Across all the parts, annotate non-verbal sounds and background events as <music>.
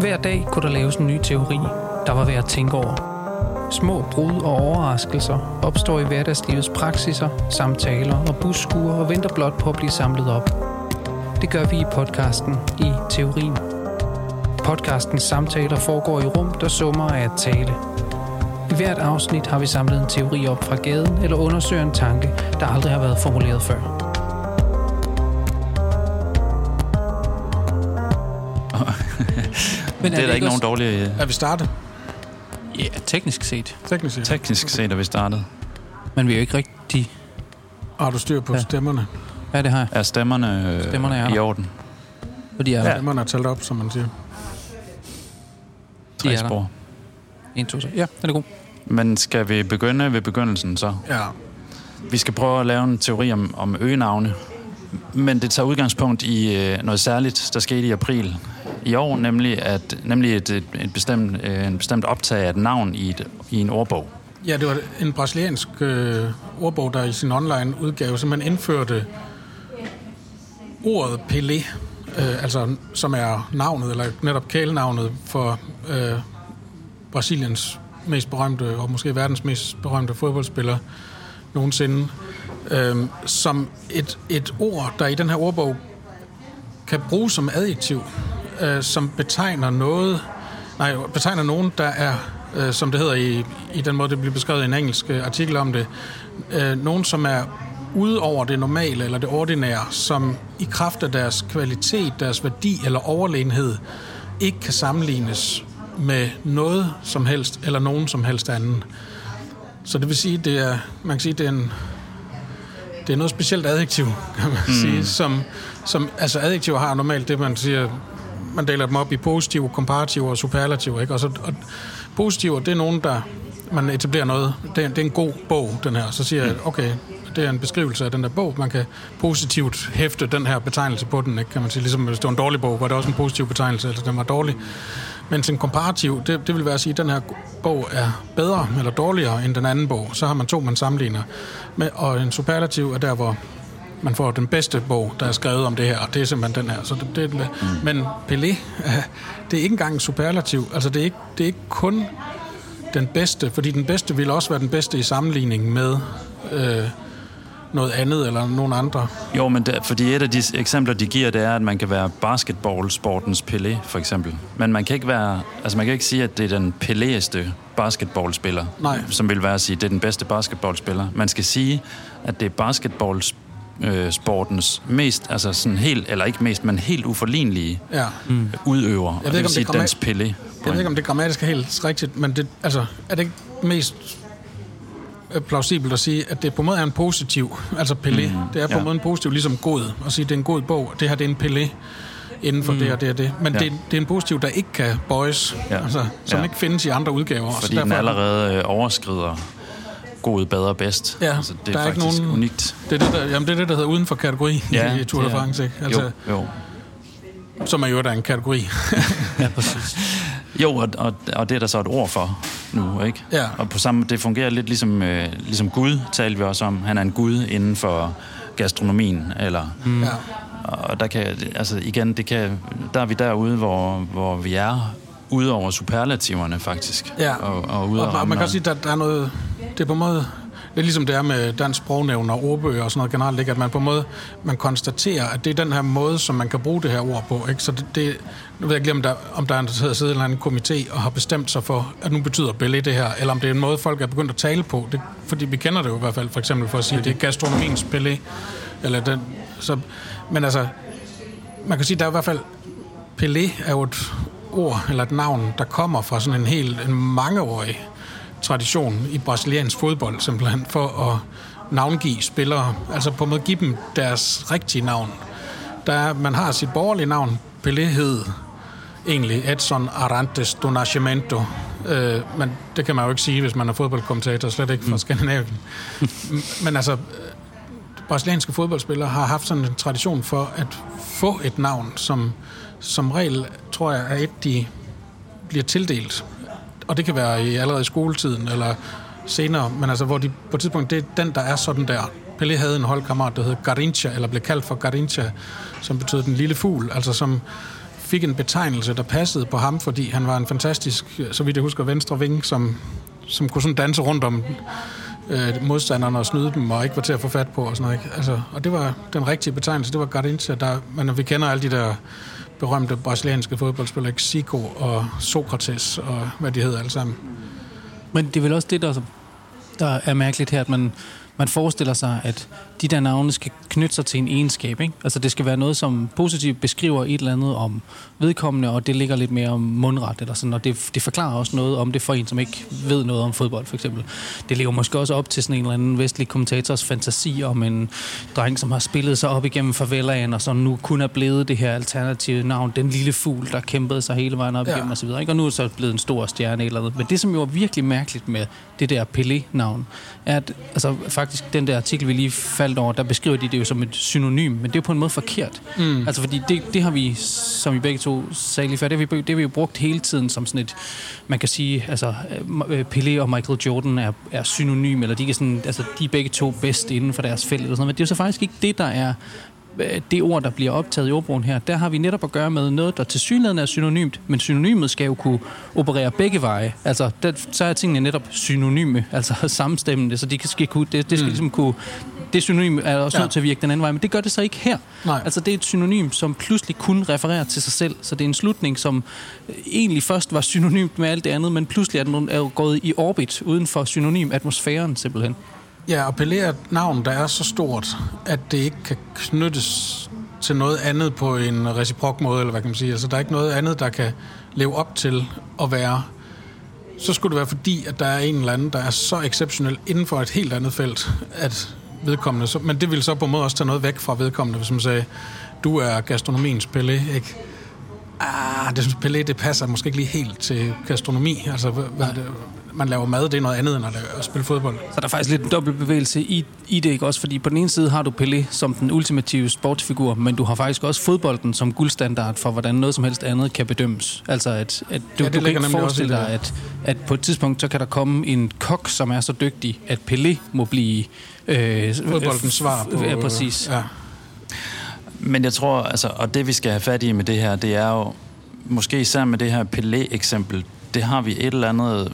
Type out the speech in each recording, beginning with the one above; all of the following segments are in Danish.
Hver dag kunne der laves en ny teori, der var værd at tænke over. Små brud og overraskelser opstår i hverdagslivets praksiser, samtaler og busskuer og venter blot på at blive samlet op. Det gør vi i podcasten i Teorien. Podcastens samtaler foregår i rum, der summer af at tale. I hvert afsnit har vi samlet en teori op fra gaden eller undersøger en tanke, der aldrig har været formuleret før. Men Det er da ikke nogen dårlige... Er vi startet? Ja, teknisk set. Teknisk set. Teknisk set er vi startet. Men vi er jo ikke rigtig... Har du styr på Ja. stemmerne? Ja, det har jeg. Er stemmerne, øh, Stemmerne er i der. orden? Fordi jeg, Ja. ja. Stemmerne er talt op, som man siger. De Tre er der. spor. 1, 2, 3. Ja, den er god. Men skal vi begynde ved begyndelsen så? Ja. Vi skal prøve at lave en teori om, om øgenavne. Men det tager udgangspunkt i øh, noget særligt, der skete i april i år, nemlig, at, nemlig et, et, et bestemt, øh, en bestemt optag af et navn i, et, i en ordbog. Ja, det var en brasiliansk øh, ordbog, der i sin online udgave simpelthen indførte ordet Pelé, øh, altså som er navnet, eller netop kælenavnet for øh, Brasiliens mest berømte, og måske verdens mest berømte fodboldspiller nogensinde, øh, som et, et ord, der i den her ordbog kan bruges som adjektiv, øh, som betegner noget, nej, betegner nogen, der er, øh, som det hedder i, i den måde, det bliver beskrevet i en engelsk øh, artikel om det, øh, nogen, som er ude over det normale eller det ordinære, som i kraft af deres kvalitet, deres værdi eller overlegenhed, ikke kan sammenlignes med noget som helst eller nogen som helst anden. Så det vil sige, det er, man kan sige, det er en, det er noget specielt adjektiv, <laughs> kan man mm. sige, som, som, altså adjektiver har normalt det, man siger, man deler dem op i positive, komparative og superlative, ikke? Og, så, og positiver, det er nogen, der, man etablerer noget, det er, det er en god bog, den her, så siger jeg, okay, det er en beskrivelse af den der bog, man kan positivt hæfte den her betegnelse på den, ikke? kan man sige, ligesom hvis det var en dårlig bog, var det også en positiv betegnelse, altså den var dårlig. Men en komparativ, det, det vil være at sige, at den her bog er bedre eller dårligere end den anden bog. Så har man to, man sammenligner. Med, og en superlativ er der, hvor man får den bedste bog, der er skrevet om det her, og det er simpelthen den her. Så det, det, mm. Men Pelé, øh, det er ikke engang en superlativ. Altså, det er ikke, det er ikke kun den bedste, fordi den bedste vil også være den bedste i sammenligning med øh, noget andet eller nogen andre. Jo, men det, fordi et af de eksempler, de giver, det er, at man kan være basketballsportens Pelé, for eksempel. Men man kan ikke være, altså man kan ikke sige, at det er den Peléeste basketballspiller, Nej. som vil være at sige, at det er den bedste basketballspiller. Man skal sige, at det er basketballs øh, sportens mest, altså sådan helt, eller ikke mest, men helt uforlignelige Ja. mm. udøver. og ved det ikke, vil om sige det. Jeg ved ikke, om det grammatisk er helt rigtigt, men det, altså, er det ikke mest øh, plausibelt at sige, at det på en måde er en positiv, altså Pelé. Mm, det er på ja. en måde en positiv, ligesom god, at sige, at det er en god bog, det her det er en Pelé inden for mm. det og det og det. Men Ja. det, det er en positiv, der ikke kan bøjes, Ja. altså, som Ja. ikke findes i andre udgaver. Så Fordi den allerede øh, overskrider god, bedre, bedst. Ja, altså, det er, der er ikke faktisk nogen- unikt. Det er det, der, jamen, det er det, der hedder uden for kategori Ja, i Tour de France, ikke? Altså, Jo, jo. Som er jo der er en kategori. <laughs> Ja, præcis. Jo, og, og, og det er der så et ord for nu, ikke? Ja. Og på samme, det fungerer lidt ligesom, øh, ligesom Gud, talte vi også om. Han er en Gud inden for gastronomien, eller... Mm. ja. Og der kan, altså igen, det kan, der er vi derude, hvor, hvor vi er ude over superlativerne, faktisk. Ja. Og, og ude Og, og man, kan sige, at der, der er noget... Det er på en måde... Det er ligesom det er med dansk sprognævn og ordbøger og sådan noget generelt, ikke? at man på en måde man konstaterer, at det er den her måde, som man kan bruge det her ord på. Ikke? Så det, det, nu ved jeg ikke, om der, om der er en, der sidder en eller anden komité og har bestemt sig for, at nu betyder Belé det her, eller om det er en måde, folk er begyndt at tale på. Det, fordi vi kender det jo i hvert fald, for eksempel for at sige, at det er gastronomiens Pelé. Eller den, så, men altså, man kan sige, der er i hvert fald Pelé er jo et ord eller et navn, der kommer fra sådan en helt en mangeårig tradition i brasiliansk fodbold, simpelthen for at navngive spillere, altså på en måde give dem deres rigtige navn. Der er, man har sit borgerlige navn, Pelé hed egentlig Edson Arantes do Nascimento, øh, men det kan man jo ikke sige, hvis man er fodboldkommentator, slet ikke fra Skandinavien. <laughs> men altså, brasilianske fodboldspillere har haft sådan en tradition for at få et navn, som som regel, tror jeg, er et, de bliver tildelt. Og det kan være i, allerede i skoletiden, eller senere, men altså, hvor de på et tidspunkt, det er den, der er sådan der. Pelé havde en holdkammerat, der hed Garincha, eller blev kaldt for Garincha, som betød den lille fugl, altså som fik en betegnelse, der passede på ham, fordi han var en fantastisk, så vidt jeg husker, venstre ving, som, som kunne sådan danse rundt om øh, modstanderne og snyde dem, og ikke var til at få fat på og sådan noget. Ikke? Altså, og det var den rigtige betegnelse, det var Garincha, der, men vi kender alle de der berømte brasilianske fodboldspillere, Zico og Sokrates og hvad de hedder alle sammen. Men det er vel også det, der, der er mærkeligt her, at man, man forestiller sig, at de der navne skal knytte sig til en egenskab. Ikke? Altså det skal være noget, som positivt beskriver et eller andet om vedkommende, og det ligger lidt mere om mundret, eller sådan, og det, det forklarer også noget om det for en, som ikke ved noget om fodbold, for eksempel. Det lever måske også op til sådan en eller anden vestlig kommentators fantasi om en dreng, som har spillet sig op igennem favelaen, og som nu kun er blevet det her alternative navn, den lille fugl, der kæmpede sig hele vejen op ja. igennem osv., ikke? og nu er det så blevet en stor stjerne eller andet. Men det, som jo er virkelig mærkeligt med det der Pelé-navn, er, at altså, faktisk den der artikel, vi lige faldt over, der beskriver de det jo som et synonym, men det er jo på en måde forkert. Mm. Altså fordi det, det har vi, som vi begge to sagde lige før, det har, vi, det har vi jo brugt hele tiden som sådan et, man kan sige, altså øh, Pelé og Michael Jordan er, er synonym, eller de, kan sådan, altså, de er begge to bedst inden for deres felt, eller sådan noget, men det er jo så faktisk ikke det, der er øh, det ord, der bliver optaget i ordbogen her, der har vi netop at gøre med noget, der til synligheden er synonymt, men synonymet skal jo kunne operere begge veje. Altså, der, så er tingene netop synonyme, <laughs> altså samstemmende, så de skal kunne, det, det skal mm. ligesom kunne det synonym er også ja. nødt til at virke den anden vej, men det gør det så ikke her. Nej. Altså det er et synonym, som pludselig kun refererer til sig selv, så det er en slutning, som egentlig først var synonymt med alt det andet, men pludselig er den er gået i orbit uden for synonym-atmosfæren simpelthen. Ja, og Pelé er et navn, der er så stort, at det ikke kan knyttes til noget andet på en reciprok måde, eller hvad kan man sige. Altså, der er ikke noget andet, der kan leve op til at være så skulle det være fordi, at der er en eller anden, der er så exceptionel inden for et helt andet felt, at vedkommende. Så, men det vil så på en måde også tage noget væk fra vedkommende, hvis man sagde, du er gastronomiens Pelé, ikke? Ah, det synes Pelé, det passer måske ikke lige helt til gastronomi. Altså, hvad det, man laver mad, det er noget andet end at, lave, at spille fodbold. Så der er faktisk lidt en dobbelt bevægelse i, i det, ikke også? Fordi på den ene side har du Pelé som den ultimative sportsfigur, men du har faktisk også fodbolden som guldstandard for, hvordan noget som helst andet kan bedømmes. Altså, at, at du, ja, du kan ikke forestille dig, at, at på et tidspunkt, så kan der komme en kok, som er så dygtig, at Pelé må blive Øh, Fodboldens svar på... Ja, præcis. Ja. Men jeg tror, altså, og det vi skal have fat i med det her, det er jo, måske især med det her Pelé-eksempel, det har vi et eller andet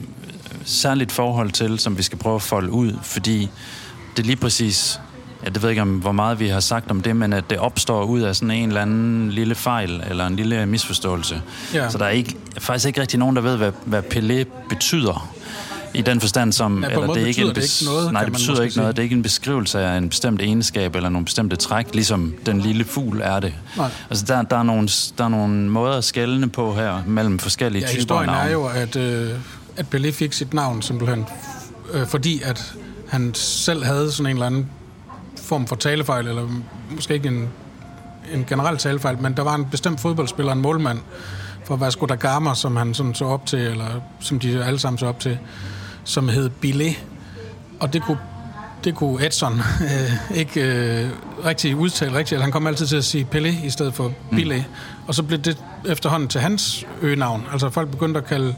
særligt forhold til, som vi skal prøve at folde ud, fordi det er lige præcis, ja, det ved ikke om, hvor meget vi har sagt om det, men at det opstår ud af sådan en eller anden lille fejl, eller en lille misforståelse. Ja. Så der er ikke, faktisk ikke rigtig nogen, der ved, hvad, hvad Pelé betyder. I den forstand som... Ja, eller det er ikke en bes- det ikke noget, Nej, det betyder ikke noget. Det er ikke en beskrivelse af en bestemt egenskab eller nogle bestemte træk, ligesom den lille fugl er det. Nej. Altså, der, der, er nogle, der er nogle måder at skælne på her mellem forskellige ja, typer af navn. er jo, at, øh, at Pelé fik sit navn simpelthen, øh, fordi at han selv havde sådan en eller anden form for talefejl, eller måske ikke en, en generel talefejl, men der var en bestemt fodboldspiller, en målmand, for Vasco da Gama, som han sådan så op til, eller som de alle sammen så op til, som hed Billet. Og det kunne, det kunne Edson øh, ikke øh, rigtig udtale rigtigt. Han kom altid til at sige Pelle i stedet for Billet. Mm. Og så blev det efterhånden til hans øgenavn. Altså folk begyndte at kalde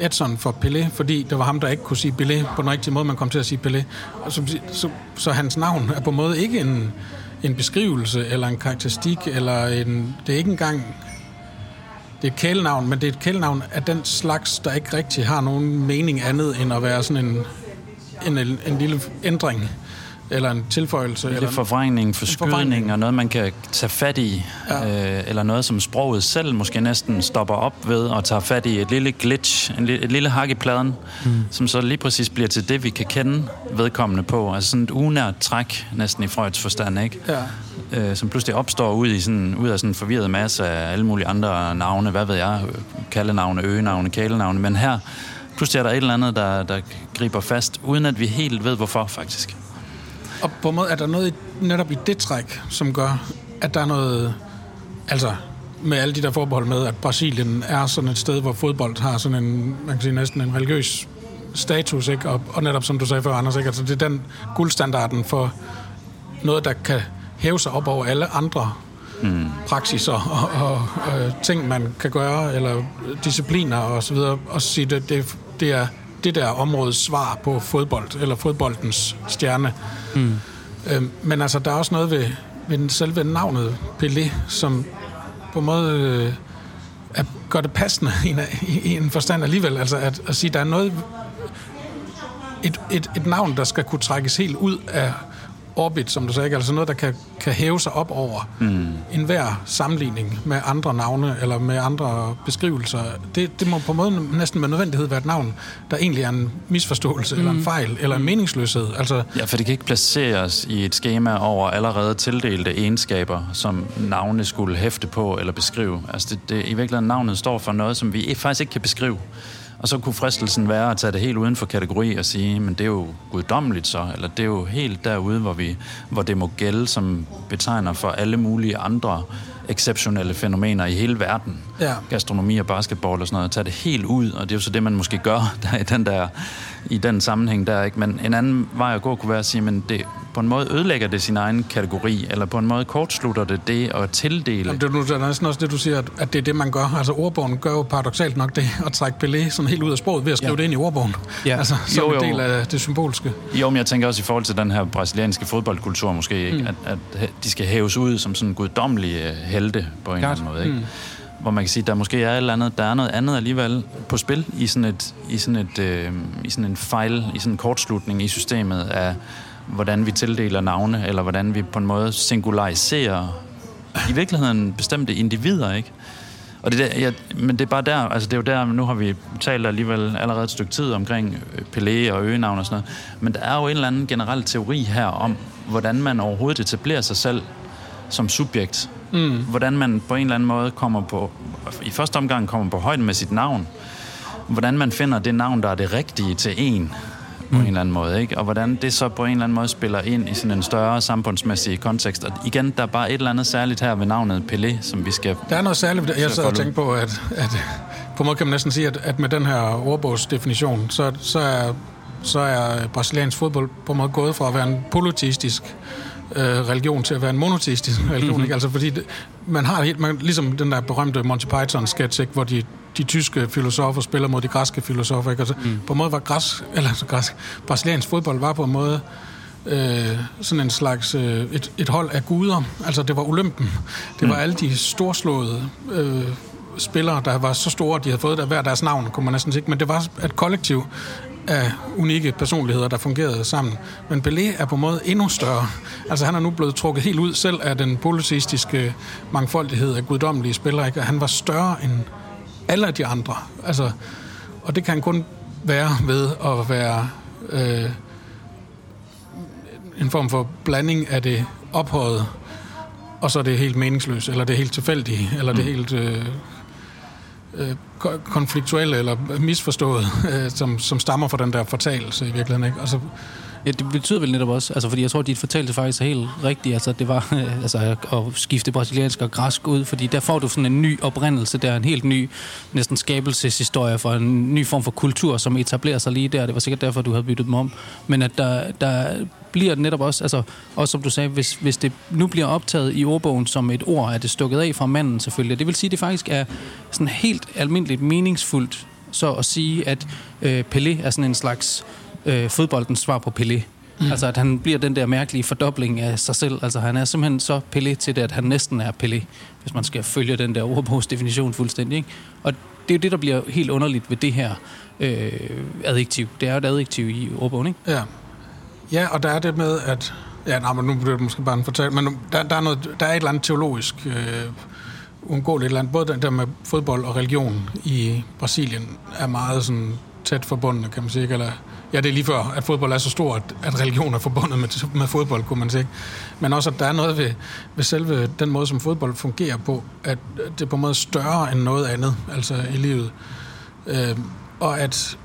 Edson for Pelé, fordi det var ham, der ikke kunne sige Pelé på den rigtige måde, man kom til at sige Pelé. Og så, så, så hans navn er på en måde ikke en, en beskrivelse eller en karakteristik, eller en, det er ikke engang det er et kælenavn, men det er et kælenavn af den slags, der ikke rigtig har nogen mening andet end at være sådan en, en, en lille ændring eller en tilføjelse. En eller forvrængning, forskydning og noget, man kan tage fat i. Ja. Øh, eller noget, som sproget selv måske næsten stopper op ved og tager fat i. Et lille glitch, en, et lille hak i pladen, mm. som så lige præcis bliver til det, vi kan kende vedkommende på. Altså sådan et unært træk, næsten i Freuds forstand, ikke? Ja øh, som pludselig opstår ud, i sådan, ud af sådan en forvirret masse af alle mulige andre navne, hvad ved jeg, kaldenavne, øgenavne, kælenavne, men her pludselig er der et eller andet, der, der griber fast, uden at vi helt ved hvorfor, faktisk. Og på en måde er der noget netop i det træk, som gør, at der er noget, altså med alle de der forbehold med, at Brasilien er sådan et sted, hvor fodbold har sådan en, man kan sige næsten en religiøs status, ikke? Og, og netop som du sagde før, Anders, ikke? Altså, det er den guldstandarden for noget, der kan hæve sig op over alle andre mm. praksiser og, og, og ting, man kan gøre, eller discipliner og så videre, og sige, det, det, det er det der områdes svar på fodbold, eller fodboldens stjerne. Mm. Øh, men altså, der er også noget ved, ved selve navnet Pelé, som på en måde øh, er, gør det passende i en, i en forstand alligevel. Altså at, at sige, der er noget... Et, et, et navn, der skal kunne trækkes helt ud af orbit, som du sagde, altså noget, der kan, kan hæve sig op over mm. enhver sammenligning med andre navne eller med andre beskrivelser. Det, det må på en måde næsten med nødvendighed være et navn, der egentlig er en misforståelse mm. eller en mm. fejl eller en meningsløshed. Altså, ja, for det kan ikke placeres i et schema over allerede tildelte egenskaber, som navne skulle hæfte på eller beskrive. Altså det, det, i virkeligheden navnet står for noget, som vi faktisk ikke kan beskrive. Og så kunne fristelsen være at tage det helt uden for kategori og sige, men det er jo guddommeligt så, eller det er jo helt derude, hvor, vi, hvor det må gælde som betegner for alle mulige andre exceptionelle fænomener i hele verden. Ja. Gastronomi og basketball og sådan noget. Tage det helt ud, og det er jo så det, man måske gør <laughs> der i den der i den sammenhæng der, ikke? Men en anden vej at gå kunne være at sige, men det, på en måde ødelægger det sin egen kategori, eller på en måde kortslutter det det at tildele. Jamen, det er næsten også det, du siger, at det er det, man gør. Altså ordbogen gør jo paradoxalt nok det, at trække Pelé sådan helt ud af sproget ved at skrive ja. det ind i ordbogen. Ja. Altså som jo, jo. en del af det symbolske. Jo, men jeg tænker også i forhold til den her brasilianske fodboldkultur måske, ikke? Mm. At, at de skal hæves ud som sådan guddommelige helte på en Klart. eller anden måde. Ikke? Mm hvor man kan sige, der måske er et eller andet, der er noget andet alligevel på spil i sådan et, i sådan et, øh, i sådan en fejl, i sådan en kortslutning i systemet af, hvordan vi tildeler navne, eller hvordan vi på en måde singulariserer i virkeligheden bestemte individer, ikke? Og det der, ja, men det er bare der, altså det er jo der, nu har vi talt alligevel allerede et stykke tid omkring øh, Pelé og øgenavn og sådan noget, men der er jo en eller anden generel teori her om, hvordan man overhovedet etablerer sig selv som subjekt. Mm. Hvordan man på en eller anden måde kommer på, i første omgang kommer på højden med sit navn. Hvordan man finder det navn, der er det rigtige til en på mm. en eller anden måde, ikke? Og hvordan det så på en eller anden måde spiller ind i sådan en større samfundsmæssig kontekst. Og igen, der er bare et eller andet særligt her ved navnet Pelé, som vi skal... Der er noget særligt, jeg sad og tænkte på, at, at på en måde kan man næsten sige, at, at med den her ordbogsdefinition, så, så er så er brasiliansk fodbold på en måde gået fra at være en politistisk øh, religion til at være en monoteistisk religion. Mm-hmm. Ikke? Altså fordi det, man har helt, man, ligesom den der berømte Monty Python sketch, ikke? hvor de, de tyske filosofer spiller mod de græske filosofer. Ikke? Altså, mm. På en måde var græs, eller så græsk, brasiliansk fodbold var på en måde øh, sådan en slags øh, et, et hold af guder. Altså det var Olympen. Det var mm. alle de storslåede øh, spillere, der var så store, at de havde fået der hver deres navn, kunne man næsten sige. Men det var et kollektiv af unikke personligheder, der fungerede sammen. Men Pelé er på en måde endnu større. Altså han er nu blevet trukket helt ud selv af den politistiske mangfoldighed af guddommelige spillere. Ikke? Han var større end alle de andre. Altså, og det kan kun være ved at være øh, en form for blanding af det ophøjet, og så er det helt meningsløst, eller det er helt tilfældigt, eller det er mm. helt... Øh, øh, konfliktuelle eller misforstået, øh, som, som stammer fra den der fortalelse i virkeligheden. Ikke? Altså, Ja, det betyder vel netop også, altså fordi jeg tror, at dit fortalte faktisk er helt rigtigt, altså det var øh, altså, at skifte brasiliansk og græsk ud, fordi der får du sådan en ny oprindelse, der er en helt ny, næsten skabelseshistorie for en ny form for kultur, som etablerer sig lige der. Det var sikkert derfor, du havde byttet dem om. Men at der, der bliver netop også, altså også som du sagde, hvis, hvis det nu bliver optaget i ordbogen som et ord, er det stukket af fra manden selvfølgelig. Det vil sige, at det faktisk er sådan helt almindeligt meningsfuldt så at sige, at øh, Pelé er sådan en slags øh, fodboldens svar på Pelé. Mm. Altså, at han bliver den der mærkelige fordobling af sig selv. Altså, han er simpelthen så Pelé til det, at han næsten er Pelé, hvis man skal følge den der ordbogsdefinition fuldstændig. Ikke? Og det er jo det, der bliver helt underligt ved det her øh, adjektiv. Det er jo et adjektiv i ordbogen, ikke? Ja. Ja, og der er det med, at... Ja, nej, men nu bliver det måske bare en fortælle, men der, der, er noget, der er et eller andet teologisk øh, undgåeligt eller andet. Både den der med fodbold og religion i Brasilien er meget sådan tæt forbundne, kan man sige, eller Ja, det er lige før, at fodbold er så stor, at, at religion er forbundet med, med fodbold, kunne man sige. Men også, at der er noget ved, ved selve den måde, som fodbold fungerer på, at det er på en måde større end noget andet, altså i livet. Øh, og at,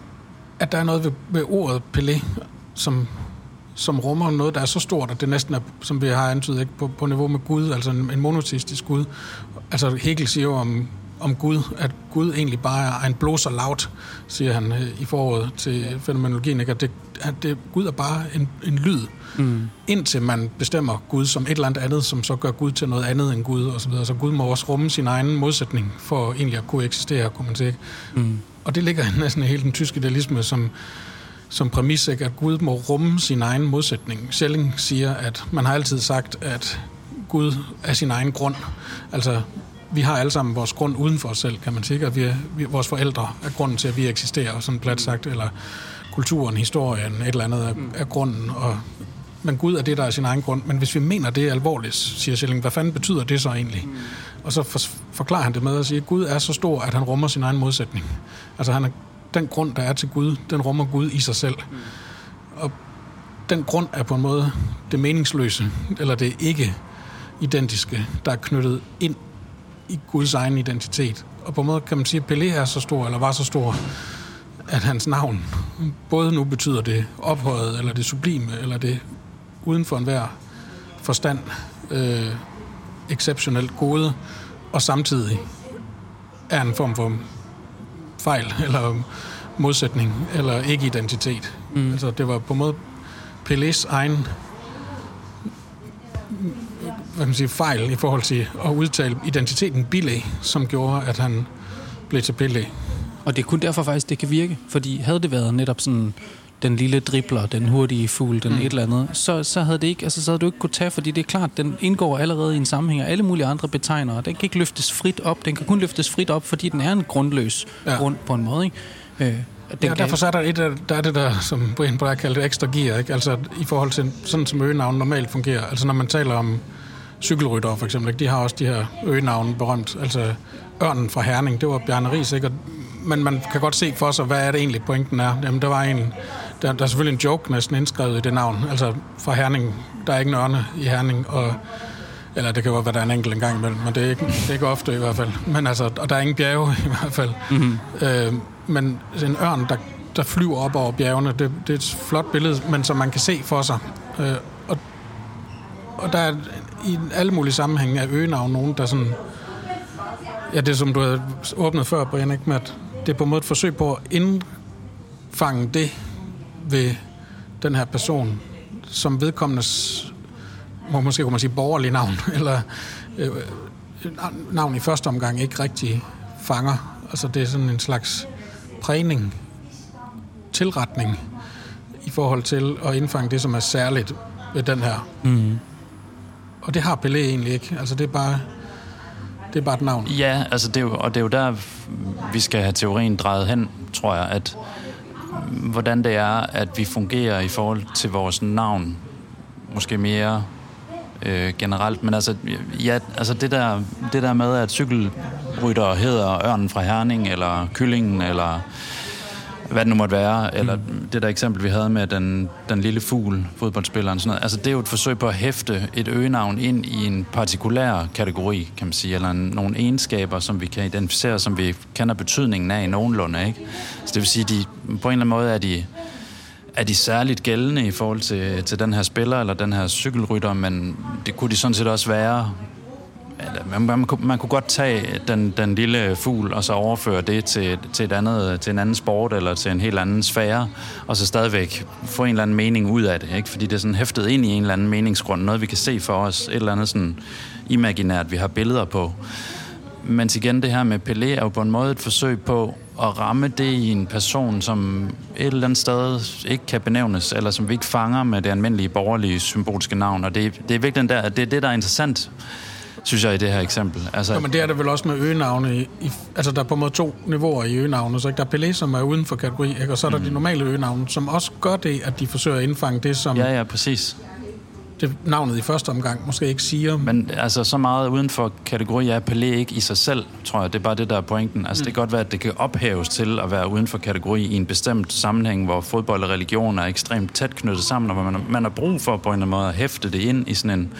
at der er noget ved, ved ordet Pelé, som, som rummer noget, der er så stort, at det næsten er, som vi har antydet, ikke, på, på niveau med Gud, altså en, en monoteistisk Gud. Altså Hegel siger jo om om Gud, at Gud egentlig bare er en blåser laut, siger han øh, i foråret til fænomenologien, ikke? at, det, at det, Gud er bare en, en lyd, mm. indtil man bestemmer Gud som et eller andet andet, som så gør Gud til noget andet end Gud, og så videre. Så Gud må også rumme sin egen modsætning, for egentlig at kunne eksistere, kunne man sige. Mm. Og det ligger <laughs> næsten i hele den tyske idealisme, som, som præmis, ikke? at Gud må rumme sin egen modsætning. Schelling siger, at man har altid sagt, at Gud er sin egen grund. Altså, vi har alle sammen vores grund uden for os selv, kan man sige. At vi er, vi, vores forældre er grunden til, at vi eksisterer, sådan plat sagt, eller kulturen, historien, et eller andet er, er grunden, og men Gud er det, der er sin egen grund. Men hvis vi mener det er alvorligt, siger Schilling, hvad fanden betyder det så egentlig? Mm. Og så for, forklarer han det med at sige, at Gud er så stor, at han rummer sin egen modsætning. Altså han er, den grund, der er til Gud, den rummer Gud i sig selv. Mm. Og den grund er på en måde det meningsløse, eller det ikke identiske, der er knyttet ind i Guds egen identitet. Og på en måde kan man sige, at Pelé er så stor, eller var så stor, at hans navn både nu betyder det ophøjet, eller det sublime, eller det uden for enhver forstand øh, exceptionelt gode, og samtidig er en form for fejl, eller modsætning, eller ikke-identitet. Mm. Altså, det var på en måde Pelés egen hvad kan man sige, fejl i forhold til at udtale identiteten Billy, som gjorde, at han blev til Pelé. Og det er kun derfor faktisk, det kan virke. Fordi havde det været netop sådan den lille dribler, den hurtige fugl, den mm. et eller andet, så, så, havde det ikke, altså, så havde du ikke kunne tage, fordi det er klart, den indgår allerede i en sammenhæng af alle mulige andre betegnere. Den kan ikke løftes frit op, den kan kun løftes frit op, fordi den er en grundløs ja. grund på en måde. Ikke? Øh, den ja, derfor så er der, et, der er det der, som Brian Breyer kaldte ekstra gear, ikke? altså i forhold til sådan som øgenavn normalt fungerer. Altså når man taler om cykelrytter for eksempel, ikke? de har også de her øgenavne berømt, altså Ørnen fra Herning, det var Bjarne Ries, ikke? men man kan godt se for sig, hvad er det egentlig pointen er. Jamen, der var en, der, der er selvfølgelig en joke næsten indskrevet i det navn. Altså fra Herning, der er ikke en ørne i Herning, og eller det kan jo være, der er en enkelt en gang imellem, men det er, ikke, det er ikke ofte i hvert fald. Men altså, og der er ingen bjerge <laughs> i hvert fald. Mm-hmm. Øh, men en ørn, der, der flyver op over bjergene, det, det er et flot billede, men som man kan se for sig. Øh, og, og der er i alle mulige sammenhænge af øgenavn nogen, der sådan... Ja, det som du havde åbnet før, Brian, ikke, med at det er på en måde et forsøg på at indfange det ved den her person, som vedkommendes, må måske kunne man sige, borgerlige navn, <laughs> eller øh, navn i første omgang ikke rigtig fanger. Altså det er sådan en slags prægning, tilretning i forhold til at indfange det, som er særligt ved den her. Mm. Og det har Pelé egentlig ikke. Altså det er bare det er bare et navn. Ja, altså det er jo, og det er jo der, vi skal have teorien drejet hen, tror jeg, at mm, hvordan det er, at vi fungerer i forhold til vores navn, måske mere øh, generelt, men altså, ja, altså det, der, det der med, at cykelrytter hedder Ørnen fra Herning, eller Kyllingen, eller hvad det nu måtte være, eller mm. det der eksempel, vi havde med den, den lille fugl, fodboldspilleren, sådan noget. Altså, det er jo et forsøg på at hæfte et øgenavn ind i en partikulær kategori, kan man sige, eller en, nogle egenskaber, som vi kan identificere, som vi kender betydningen af i nogenlunde, ikke? Så det vil sige, de, på en eller anden måde er de, er de særligt gældende i forhold til, til den her spiller, eller den her cykelrytter, men det kunne de sådan set også være man, man, man kunne godt tage den, den lille fugl og så overføre det til, til, et andet, til en anden sport eller til en helt anden sfære, og så stadigvæk få en eller anden mening ud af det, ikke? fordi det er sådan hæftet ind i en eller anden meningsgrund, noget vi kan se for os, et eller andet sådan imaginært, vi har billeder på. Men igen, det her med Pelé er jo på en måde et forsøg på at ramme det i en person, som et eller andet sted ikke kan benævnes, eller som vi ikke fanger med det almindelige borgerlige symbolske navn. Og det, det er virkelig der, det er det, der er interessant synes jeg, i det her eksempel. Altså, ja, men det er det vel også med øgenavne. I, i, altså, der er på en måde to niveauer i øgenavne. Så, ikke? Der er Pelé, som er uden for kategori, ikke? og så er der mm. de normale øgenavne, som også gør det, at de forsøger at indfange det, som... Ja, ja, præcis. Det navnet i første omgang måske ikke siger. Men altså, så meget uden for kategori er Pelé ikke i sig selv, tror jeg. Det er bare det, der er pointen. Altså, mm. det kan godt være, at det kan ophæves til at være uden for kategori i en bestemt sammenhæng, hvor fodbold og religion er ekstremt tæt knyttet sammen, og hvor man, man har brug for på en eller anden måde at hæfte det ind i sådan en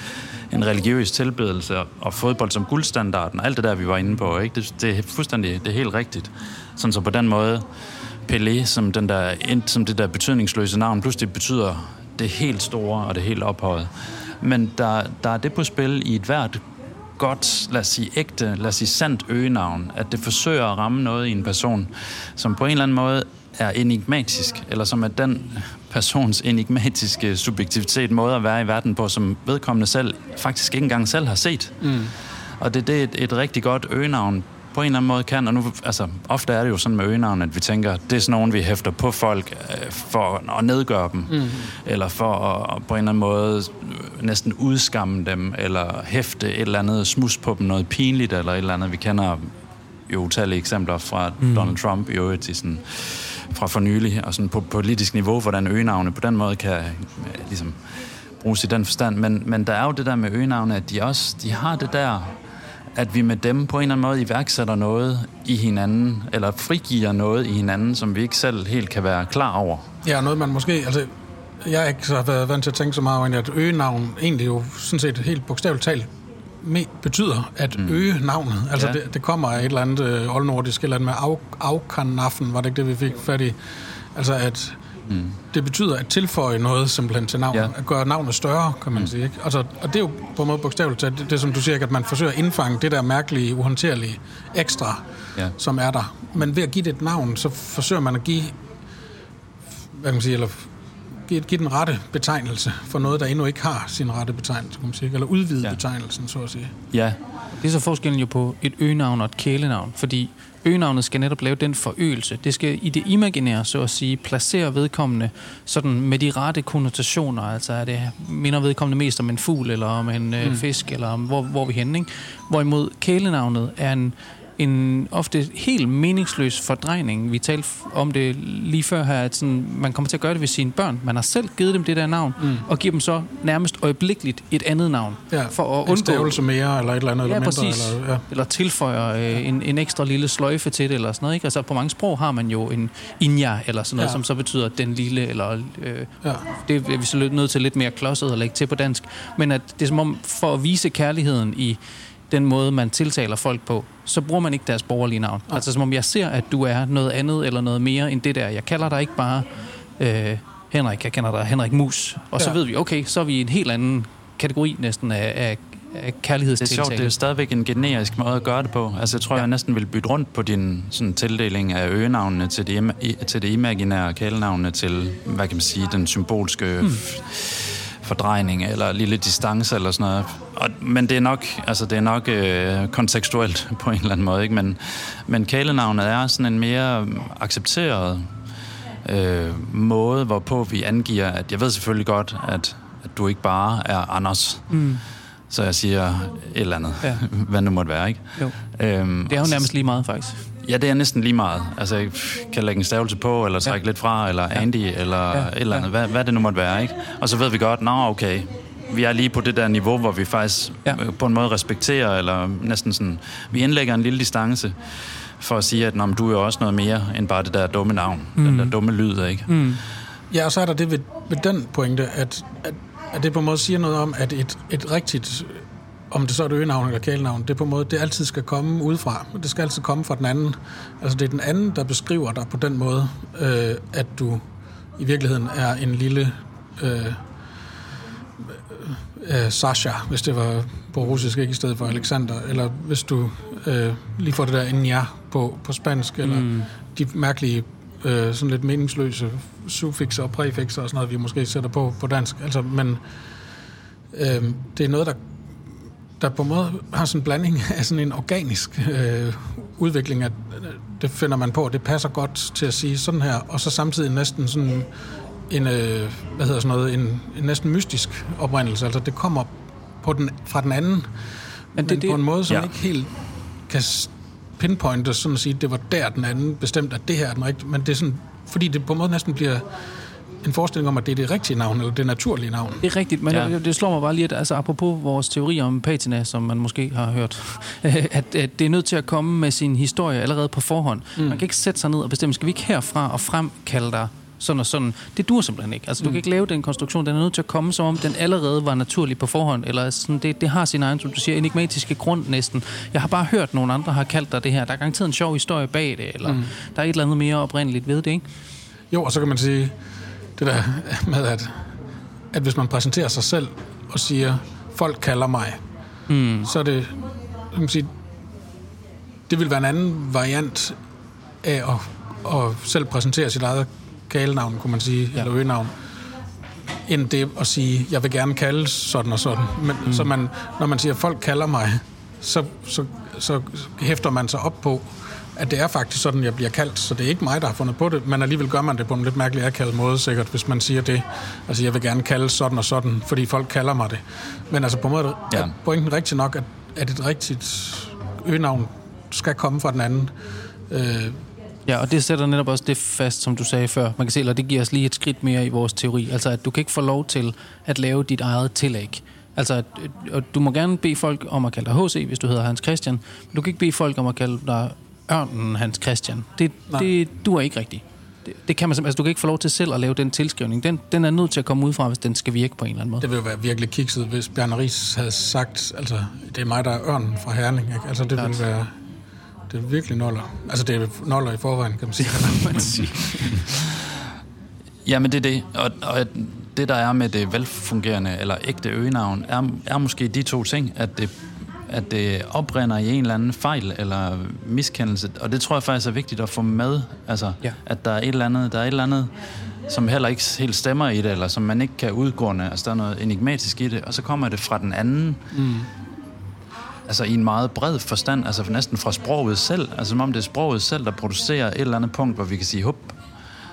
en religiøs tilbedelse og fodbold som guldstandarden, alt det der, vi var inde på, ikke? Det, det er fuldstændig, det er helt rigtigt. Sådan så på den måde, Pelé, som, den der, som det der betydningsløse navn, pludselig betyder det helt store og det helt ophøjet. Men der, der er det på spil i et hvert godt, lad os sige ægte, lad os sige sandt øgenavn, at det forsøger at ramme noget i en person, som på en eller anden måde er enigmatisk, eller som er den persons enigmatiske subjektivitet, måde at være i verden på, som vedkommende selv faktisk ikke engang selv har set. Mm. Og det, det er et, et rigtig godt øgenavn på en eller anden måde kan, og nu, altså, ofte er det jo sådan med øgenavn, at vi tænker, det er sådan nogen, vi hæfter på folk øh, for at nedgøre dem, mm. eller for at, på en eller anden måde næsten udskamme dem, eller hæfte et eller andet smus på dem, noget pinligt, eller et eller andet. Vi kender jo utallige eksempler fra mm. Donald Trump i øvrigt, i sådan, fra for nylig, og sådan på politisk niveau, hvordan øgenavne på den måde kan øh, ligesom, bruges i den forstand. Men, men der er jo det der med øgenavne, at de også de har det der, at vi med dem på en eller anden måde iværksætter noget i hinanden, eller frigiver noget i hinanden, som vi ikke selv helt kan være klar over. Ja, noget man måske... Altså, jeg har ikke så været vant til at tænke så meget over, at øgenavn egentlig jo sådan set helt bogstaveligt talt betyder at mm. øge navnet. Altså ja. det, det kommer af et eller andet øh, oldnordisk, eller andet med af, afkanaffen, var det ikke det, vi fik fat i? Altså at mm. det betyder at tilføje noget simpelthen til navnet. Ja. At gøre navnet større, kan man mm. sige. Ikke? Altså, og det er jo på en måde bogstaveligt talt, det, det som du siger, at man forsøger at indfange det der mærkelige, uhåndterlige ekstra, ja. som er der. Men ved at give det et navn, så forsøger man at give hvad kan man sige, eller give, give den rette betegnelse for noget, der endnu ikke har sin rette betegnelse, kan man sige, eller udvide ja. betegnelsen, så at sige. Ja. Det er så forskellen jo på et øgenavn og et kælenavn, fordi øgenavnet skal netop lave den forøgelse. Det skal i det imaginære, så at sige, placere vedkommende sådan med de rette konnotationer. Altså er det minder vedkommende mest om en fugl, eller om en øh, mm. fisk, eller om hvor, hvor vi henne. Ikke? Hvorimod kælenavnet er en en ofte helt meningsløs fordrejning. Vi talte om det lige før her, at sådan, man kommer til at gøre det ved sine børn. Man har selv givet dem det der navn, mm. og giver dem så nærmest øjeblikkeligt et andet navn. Ja, for at en undgå... mere, eller et eller andet. Ja, eller præcis. Eller, ja. eller tilføjer øh, en, en ekstra lille sløjfe til det, eller sådan noget. Ikke? Altså, på mange sprog har man jo en inja, eller sådan noget, ja. som så betyder den lille, eller... Øh, ja. Det er vi så nødt til lidt mere klodset at lægge til på dansk. Men at det er som om, for at vise kærligheden i den måde, man tiltaler folk på, så bruger man ikke deres borgerlige navn. Ja. Altså som om jeg ser, at du er noget andet eller noget mere end det der. Jeg kalder dig ikke bare øh, Henrik, jeg kender dig Henrik Mus. Og ja. så ved vi, okay, så er vi i en helt anden kategori næsten af, af af kærlighedstiltale. Det er sjovt, det er stadigvæk en generisk måde at gøre det på. Altså, jeg tror, ja. jeg næsten vil bytte rundt på din sådan, tildeling af øgenavnene til det, til det imaginære kælenavne til, hvad kan man sige, den symbolske hmm fordrejning eller lille distance eller sådan noget. Og, men det er nok, altså det er nok øh, kontekstuelt <laughs> på en eller anden måde, ikke? Men, men kælenavnet er sådan en mere accepteret øh, måde, hvorpå vi angiver, at jeg ved selvfølgelig godt, at, at du ikke bare er Anders. Mm. Så jeg siger et eller andet, ja. <laughs> hvad det måtte være, ikke? Jo. Øhm, det er jo nærmest lige meget, faktisk. Ja, det er næsten lige meget. Altså, jeg kan lægge en stavelse på, eller trække ja. lidt fra, eller Andy, ja. eller ja. et eller andet. Hvad, hvad det nu måtte være, ikke? Og så ved vi godt, nå, okay, vi er lige på det der niveau, hvor vi faktisk ja. Øh, på en måde respekterer, eller næsten sådan, vi indlægger en lille distance for at sige, at du er jo også noget mere end bare det der dumme navn, mm. den der dumme lyd, ikke? Mm. Ja, og så er der det ved, ved den pointe, at, at, at det på en måde siger noget om, at et, et rigtigt om det så er et øgenavn eller kælenavn, det er på en måde, det altid skal komme udefra. Det skal altid komme fra den anden. Altså det er den anden, der beskriver dig på den måde, øh, at du i virkeligheden er en lille øh, øh, Sasha, hvis det var på russisk, ikke i stedet for Alexander, eller hvis du øh, lige får det der Enya på, på spansk, eller mm. de mærkelige øh, sådan lidt meningsløse suffixer og præfixer og sådan noget, vi måske sætter på på dansk. Altså, men øh, det er noget, der der på en måde har sådan en blanding af sådan en organisk øh, udvikling, at øh, det finder man på, det passer godt til at sige sådan her, og så samtidig næsten sådan en, øh, hvad hedder sådan noget, en, en næsten mystisk oprindelse. Altså det kommer på den, fra den anden, men, det, men det, på en måde, som ja. ikke helt kan pinpointe, sådan at sige, det var der den anden bestemt, at det her er den rigtige, men det er sådan, fordi det på en måde næsten bliver en forestilling om, at det er det rigtige navn, eller det naturlige navn. Det er rigtigt, men ja. det, det slår mig bare lige, at altså, apropos vores teori om patina, som man måske har hørt, <laughs> at, at det er nødt til at komme med sin historie allerede på forhånd. Mm. Man kan ikke sætte sig ned og bestemme, skal vi ikke herfra og frem kalde dig sådan og sådan. Det dur simpelthen ikke. Altså, du mm. kan ikke lave den konstruktion. Den er nødt til at komme, som om den allerede var naturlig på forhånd. Eller sådan, det, det har sin egen, som du siger, enigmatiske grund næsten. Jeg har bare hørt, at nogle andre har kaldt dig det her. Der er garanteret en sjov historie bag det, eller mm. der er et eller andet mere oprindeligt ved det, ikke? Jo, og så kan man sige, det der med, at, at hvis man præsenterer sig selv og siger, folk kalder mig, mm. så er det, kan man sige, det vil være en anden variant af at, at selv præsentere sit eget kælenavn, kunne man sige, ja. eller øgenavn, end det at sige, jeg vil gerne kalde sådan og sådan. Men, mm. Så man, når man siger, folk kalder mig, så, så, så hæfter man sig op på, at det er faktisk sådan, jeg bliver kaldt, så det er ikke mig, der har fundet på det, men alligevel gør man det på en lidt mærkelig akavet måde, sikkert, hvis man siger det. Altså, jeg vil gerne kalde sådan og sådan, fordi folk kalder mig det. Men altså, på en måde ja. er pointen rigtig nok, at, at et rigtigt øgenavn skal komme fra den anden. Øh, Ja, og det sætter netop også det fast, som du sagde før. Man kan se, at det giver os lige et skridt mere i vores teori. Altså, at du kan ikke få lov til at lave dit eget tillæg. Altså, og du må gerne bede folk om at kalde dig HC, hvis du hedder Hans Christian. Men du kan ikke bede folk om at kalde dig Ørnen Hans Christian. Det, det du er ikke rigtigt. Det, det kan man altså, du kan ikke få lov til selv at lave den tilskrivning. Den, den er nødt til at komme ud fra, hvis den skal virke på en eller anden måde. Det ville jo være virkelig kikset, hvis Bjarne Ries havde sagt, altså, det er mig, der er ørnen fra Herning. Ikke? Altså, det ville være det er virkelig noller. Altså, det er noller i forvejen, kan man sige. <laughs> man sige. ja, men det er det. Og, og det, der er med det velfungerende eller ægte øgenavn, er, er måske de to ting, at det at det oprinder i en eller anden fejl eller miskendelse. Og det tror jeg faktisk er vigtigt at få med. Altså, ja. at der er et eller andet, der er et eller andet, som heller ikke helt stemmer i det, eller som man ikke kan udgående. Altså, der er noget enigmatisk i det, og så kommer det fra den anden. Mm altså i en meget bred forstand, altså næsten fra sproget selv, altså som om det er sproget selv, der producerer et eller andet punkt, hvor vi kan sige, hup,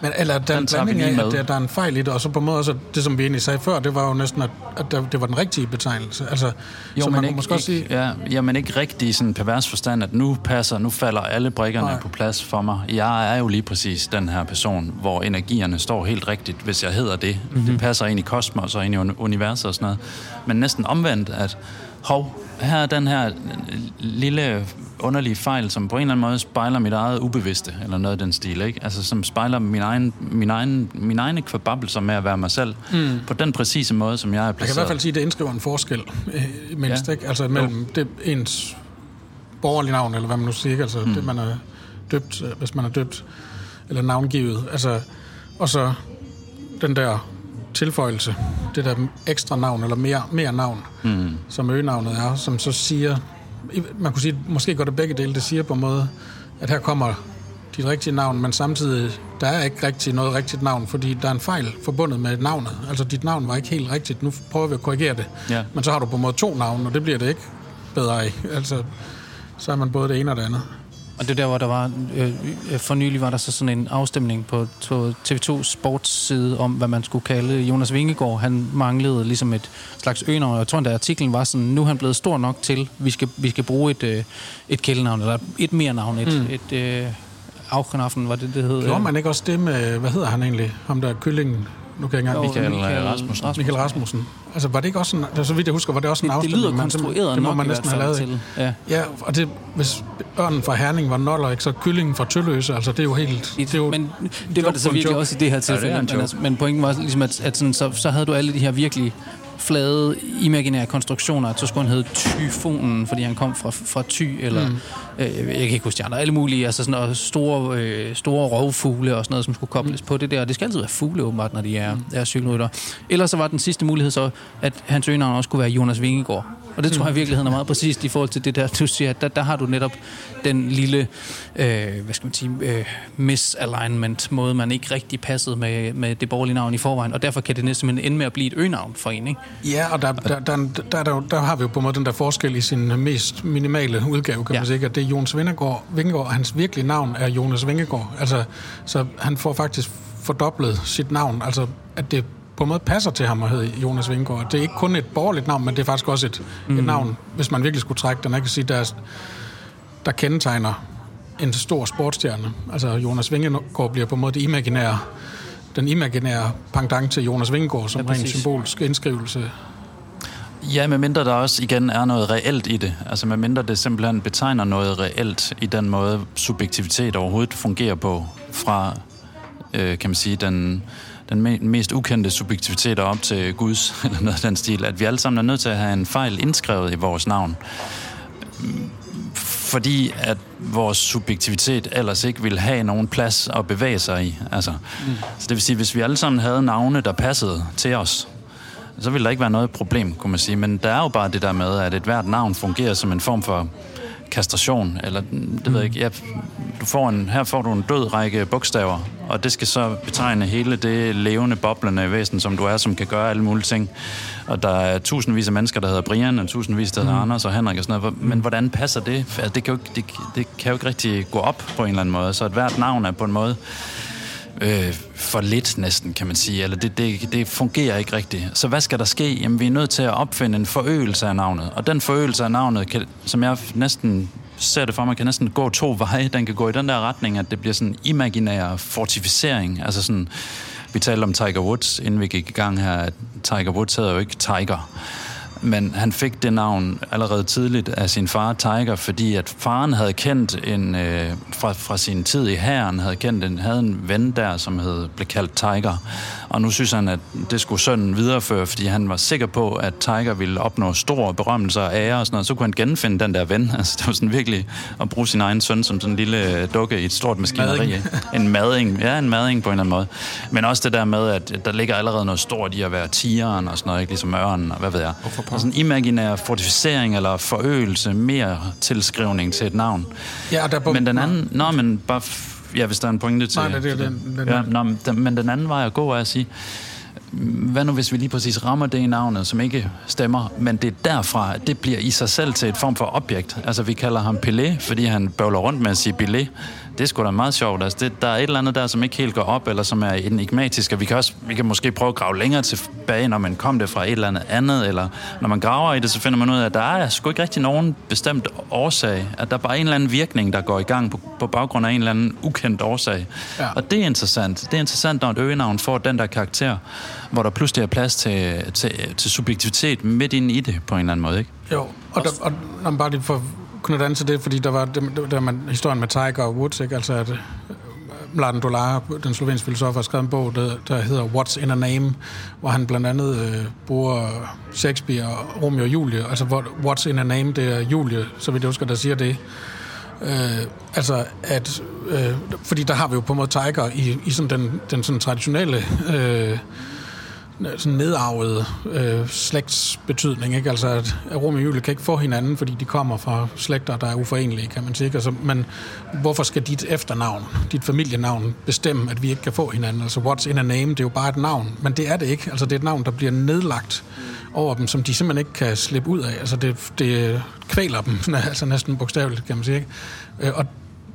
men, eller den, den blanding af, at der, der er en fejl i det, og så på en måde også, det som vi egentlig sagde før, det var jo næsten, at, at det var den rigtige betegnelse. Altså, jo, så man ikke, måske også sige... Ja, ja, men ikke rigtig i sådan pervers forstand, at nu passer, nu falder alle brikkerne Nej. på plads for mig. Jeg er jo lige præcis den her person, hvor energierne står helt rigtigt, hvis jeg hedder det. Mm-hmm. Det passer ind i kosmos og ind i universet og sådan noget. Men næsten omvendt, at hov, her er den her lille underlige fejl, som på en eller anden måde spejler mit eget ubevidste, eller noget af den stil, ikke? Altså, som spejler min egen, min egen, min egne kvababelser med at være mig selv, mm. på den præcise måde, som jeg er placeret. Jeg kan i hvert fald sige, at det indskriver en forskel, øh, mindst, ja. ikke? Altså, mellem det, ens borgerlige navn, eller hvad man nu siger, altså mm. det, man er døbt, øh, hvis man er døbt, eller navngivet, altså, og så den der tilføjelse, det der ekstra navn, eller mere, mere navn, mm. som øgenavnet er, som så siger, man kunne sige, måske går det begge dele, det siger på en måde, at her kommer dit rigtige navn, men samtidig, der er ikke rigtig noget rigtigt navn, fordi der er en fejl forbundet med navnet. Altså, dit navn var ikke helt rigtigt. Nu prøver vi at korrigere det. Ja. Men så har du på en måde to navne, og det bliver det ikke bedre af. Altså, så er man både det ene og det andet. Og det er der, hvor der var, øh, for nylig var der så sådan en afstemning på, på TV2 Sports side om, hvad man skulle kalde Jonas Vingegaard. Han manglede ligesom et slags øgenavn. Jeg tror, at artiklen var sådan, nu er han blevet stor nok til, vi skal, vi skal bruge et, øh, et kælenavn, eller et mere navn, et, mm. et øh, Auchenaffen, var det det hed? Gjorde man ikke også det med, hvad hedder han egentlig, ham der kyllingen? Nu kan jeg ikke engang... Michael, Michael Rasmussen. Michael Rasmussen. Altså, var det ikke også sådan, altså, så vidt jeg husker, var det også en det, afstemning? Det lyder konstrueret Det må man næsten have lavet. Til. Ja. ja, og det, hvis ørnen fra Herning var noller, ikke, så kyllingen fra Tølløse, altså det er jo helt... Det er jo, men det var det så virkelig også i det her tilfælde. Ja, det men, altså, men pointen var ligesom, at, at sådan, så, så havde du alle de her virkelig flade, imaginære konstruktioner. Så skulle han hedde Tyfonen, fordi han kom fra, fra Ty, eller mm. øh, jeg kan ikke huske de andre, alle mulige, altså sådan, og store, øh, store rovfugle og sådan noget, som skulle kobles mm. på det der. Det skal altid være fugle, åbenbart, når de er, mm. er cykelrytter. Ellers så var den sidste mulighed så, at hans øgenavn også kunne være Jonas Vingegaard. Og det tror jeg i virkeligheden er meget præcist i forhold til det der, du siger, at der, der har du netop den lille, øh, hvad skal man sige, øh, misalignment, måde man ikke rigtig passede med, med det borgerlige navn i forvejen, og derfor kan det næsten ende med at blive et øgenavn for en, ikke? Ja, og der, der, der, der, der, der har vi jo på en måde den der forskel i sin mest minimale udgave, kan ja. man sige, at det er Jonas Vingegaard, Vingegaard, hans virkelige navn er Jonas Vingegaard. Altså, så han får faktisk fordoblet sit navn, altså at det på en måde passer til ham at hedde Jonas Vingegaard. Det er ikke kun et borgerligt navn, men det er faktisk også et, mm. et navn, hvis man virkelig skulle trække den. Jeg kan sige, der, der kendetegner en stor sportsstjerne. Altså Jonas Vingegaard bliver på en måde det imaginære, den imaginære pendant til Jonas Vingegaard som ja, rent symbolsk indskrivelse. Ja, medmindre der også igen er noget reelt i det. Altså medmindre det simpelthen betegner noget reelt i den måde subjektivitet overhovedet fungerer på fra, øh, kan man sige, den den mest ukendte subjektivitet op til Guds, <laughs> eller noget af den stil, at vi alle sammen er nødt til at have en fejl indskrevet i vores navn. Fordi at vores subjektivitet ellers ikke vil have nogen plads at bevæge sig i. Altså, mm. Så det vil sige, hvis vi alle sammen havde navne, der passede til os, så ville der ikke være noget problem, kunne man sige. Men der er jo bare det der med, at et hvert navn fungerer som en form for kastration, eller det mm. ved jeg ikke, ja, du får en, her får du en død række bogstaver, og det skal så betegne hele det levende, boblende væsen, som du er, som kan gøre alle mulige ting. Og der er tusindvis af mennesker, der hedder Brian, og tusindvis, der hedder mm. Anders og Henrik og sådan noget. Men hvordan passer det? Altså, det, kan jo, det, det kan jo ikke rigtig gå op på en eller anden måde. Så et hvert navn er på en måde øh, for lidt næsten, kan man sige. Eller det, det, det fungerer ikke rigtigt. Så hvad skal der ske? Jamen, vi er nødt til at opfinde en forøgelse af navnet. Og den forøgelse af navnet, kan, som jeg næsten ser det for mig, kan næsten gå to <laughs> veje. Den kan gå i den der retning, at det bliver sådan en imaginær fortificering. Altså sådan, vi talte om Tiger Woods, inden vi gik i gang her, at Tiger Woods hedder jo ikke Tiger men han fik det navn allerede tidligt af sin far Tiger, fordi at faren havde kendt en øh, fra, fra sin tid i hæren havde kendt en havde en ven der som hed blev kaldt Tiger. Og nu synes han at det skulle sønnen videreføre, fordi han var sikker på at Tiger ville opnå stor berømmelse og ære og sådan noget. Så kunne han genfinde den der ven. <laughs> Altså det var sådan virkelig at bruge sin egen søn som sådan en lille dukke i et stort maskineri. Mading. <laughs> En mading. Ja, en mading på en eller anden måde. Men også det der med at der ligger allerede noget stort i at være tigeren og sådan noget, ikke ligesom ørnen og hvad ved jeg. Hvorfor og sådan imaginær fortificering eller forøgelse, mere tilskrivning til et navn. Ja, der på, men den anden... Nå, men bare... Ja, hvis der er en pointe til... Nej, det er den, den, ja, nå, men, den, men den anden vej at gå er at sige, hvad nu hvis vi lige præcis rammer det i navnet, som ikke stemmer, men det er derfra, at det bliver i sig selv til et form for objekt. Altså vi kalder ham Pelé, fordi han bøvler rundt med at sige Pelé det er sgu da meget sjovt. Altså, det, der er et eller andet der, som ikke helt går op, eller som er enigmatisk, og vi kan, også, vi kan måske prøve at grave længere tilbage, når man kom det fra et eller andet andet, eller når man graver i det, så finder man ud af, at der er sgu ikke rigtig nogen bestemt årsag, at der er bare en eller anden virkning, der går i gang på, på baggrund af en eller anden ukendt årsag. Ja. Og det er interessant. Det er interessant, når et øgenavn får den der karakter, hvor der pludselig er plads til, til, til subjektivitet midt inde i det, på en eller anden måde, ikke? Jo, og, der, og, og bare lige for knytte an til det, fordi der var der, der man, historien med Tiger og Woods, ikke? altså at øh, Mladen Dolar, den slovenske filosof, har skrevet en bog, der, der hedder What's in a Name, hvor han blandt andet øh, bruger Shakespeare og Romeo og Julie. Altså, What's in a Name, det er Julie, så vidt jeg husker, der siger det. Øh, altså, at, øh, fordi der har vi jo på en måde Tiger i, i sådan den, den sådan traditionelle øh, sådan nedarvet øh, slægtsbetydning, ikke? Altså, at, Rom og Julie kan ikke få hinanden, fordi de kommer fra slægter, der er uforenelige, kan man sige. Altså, men hvorfor skal dit efternavn, dit familienavn, bestemme, at vi ikke kan få hinanden? Altså, what's in a name, det er jo bare et navn, men det er det ikke. Altså, det er et navn, der bliver nedlagt over dem, som de simpelthen ikke kan slippe ud af. Altså, det, det kvæler dem, <laughs> altså næsten bogstaveligt, kan man sige, ikke? Øh, og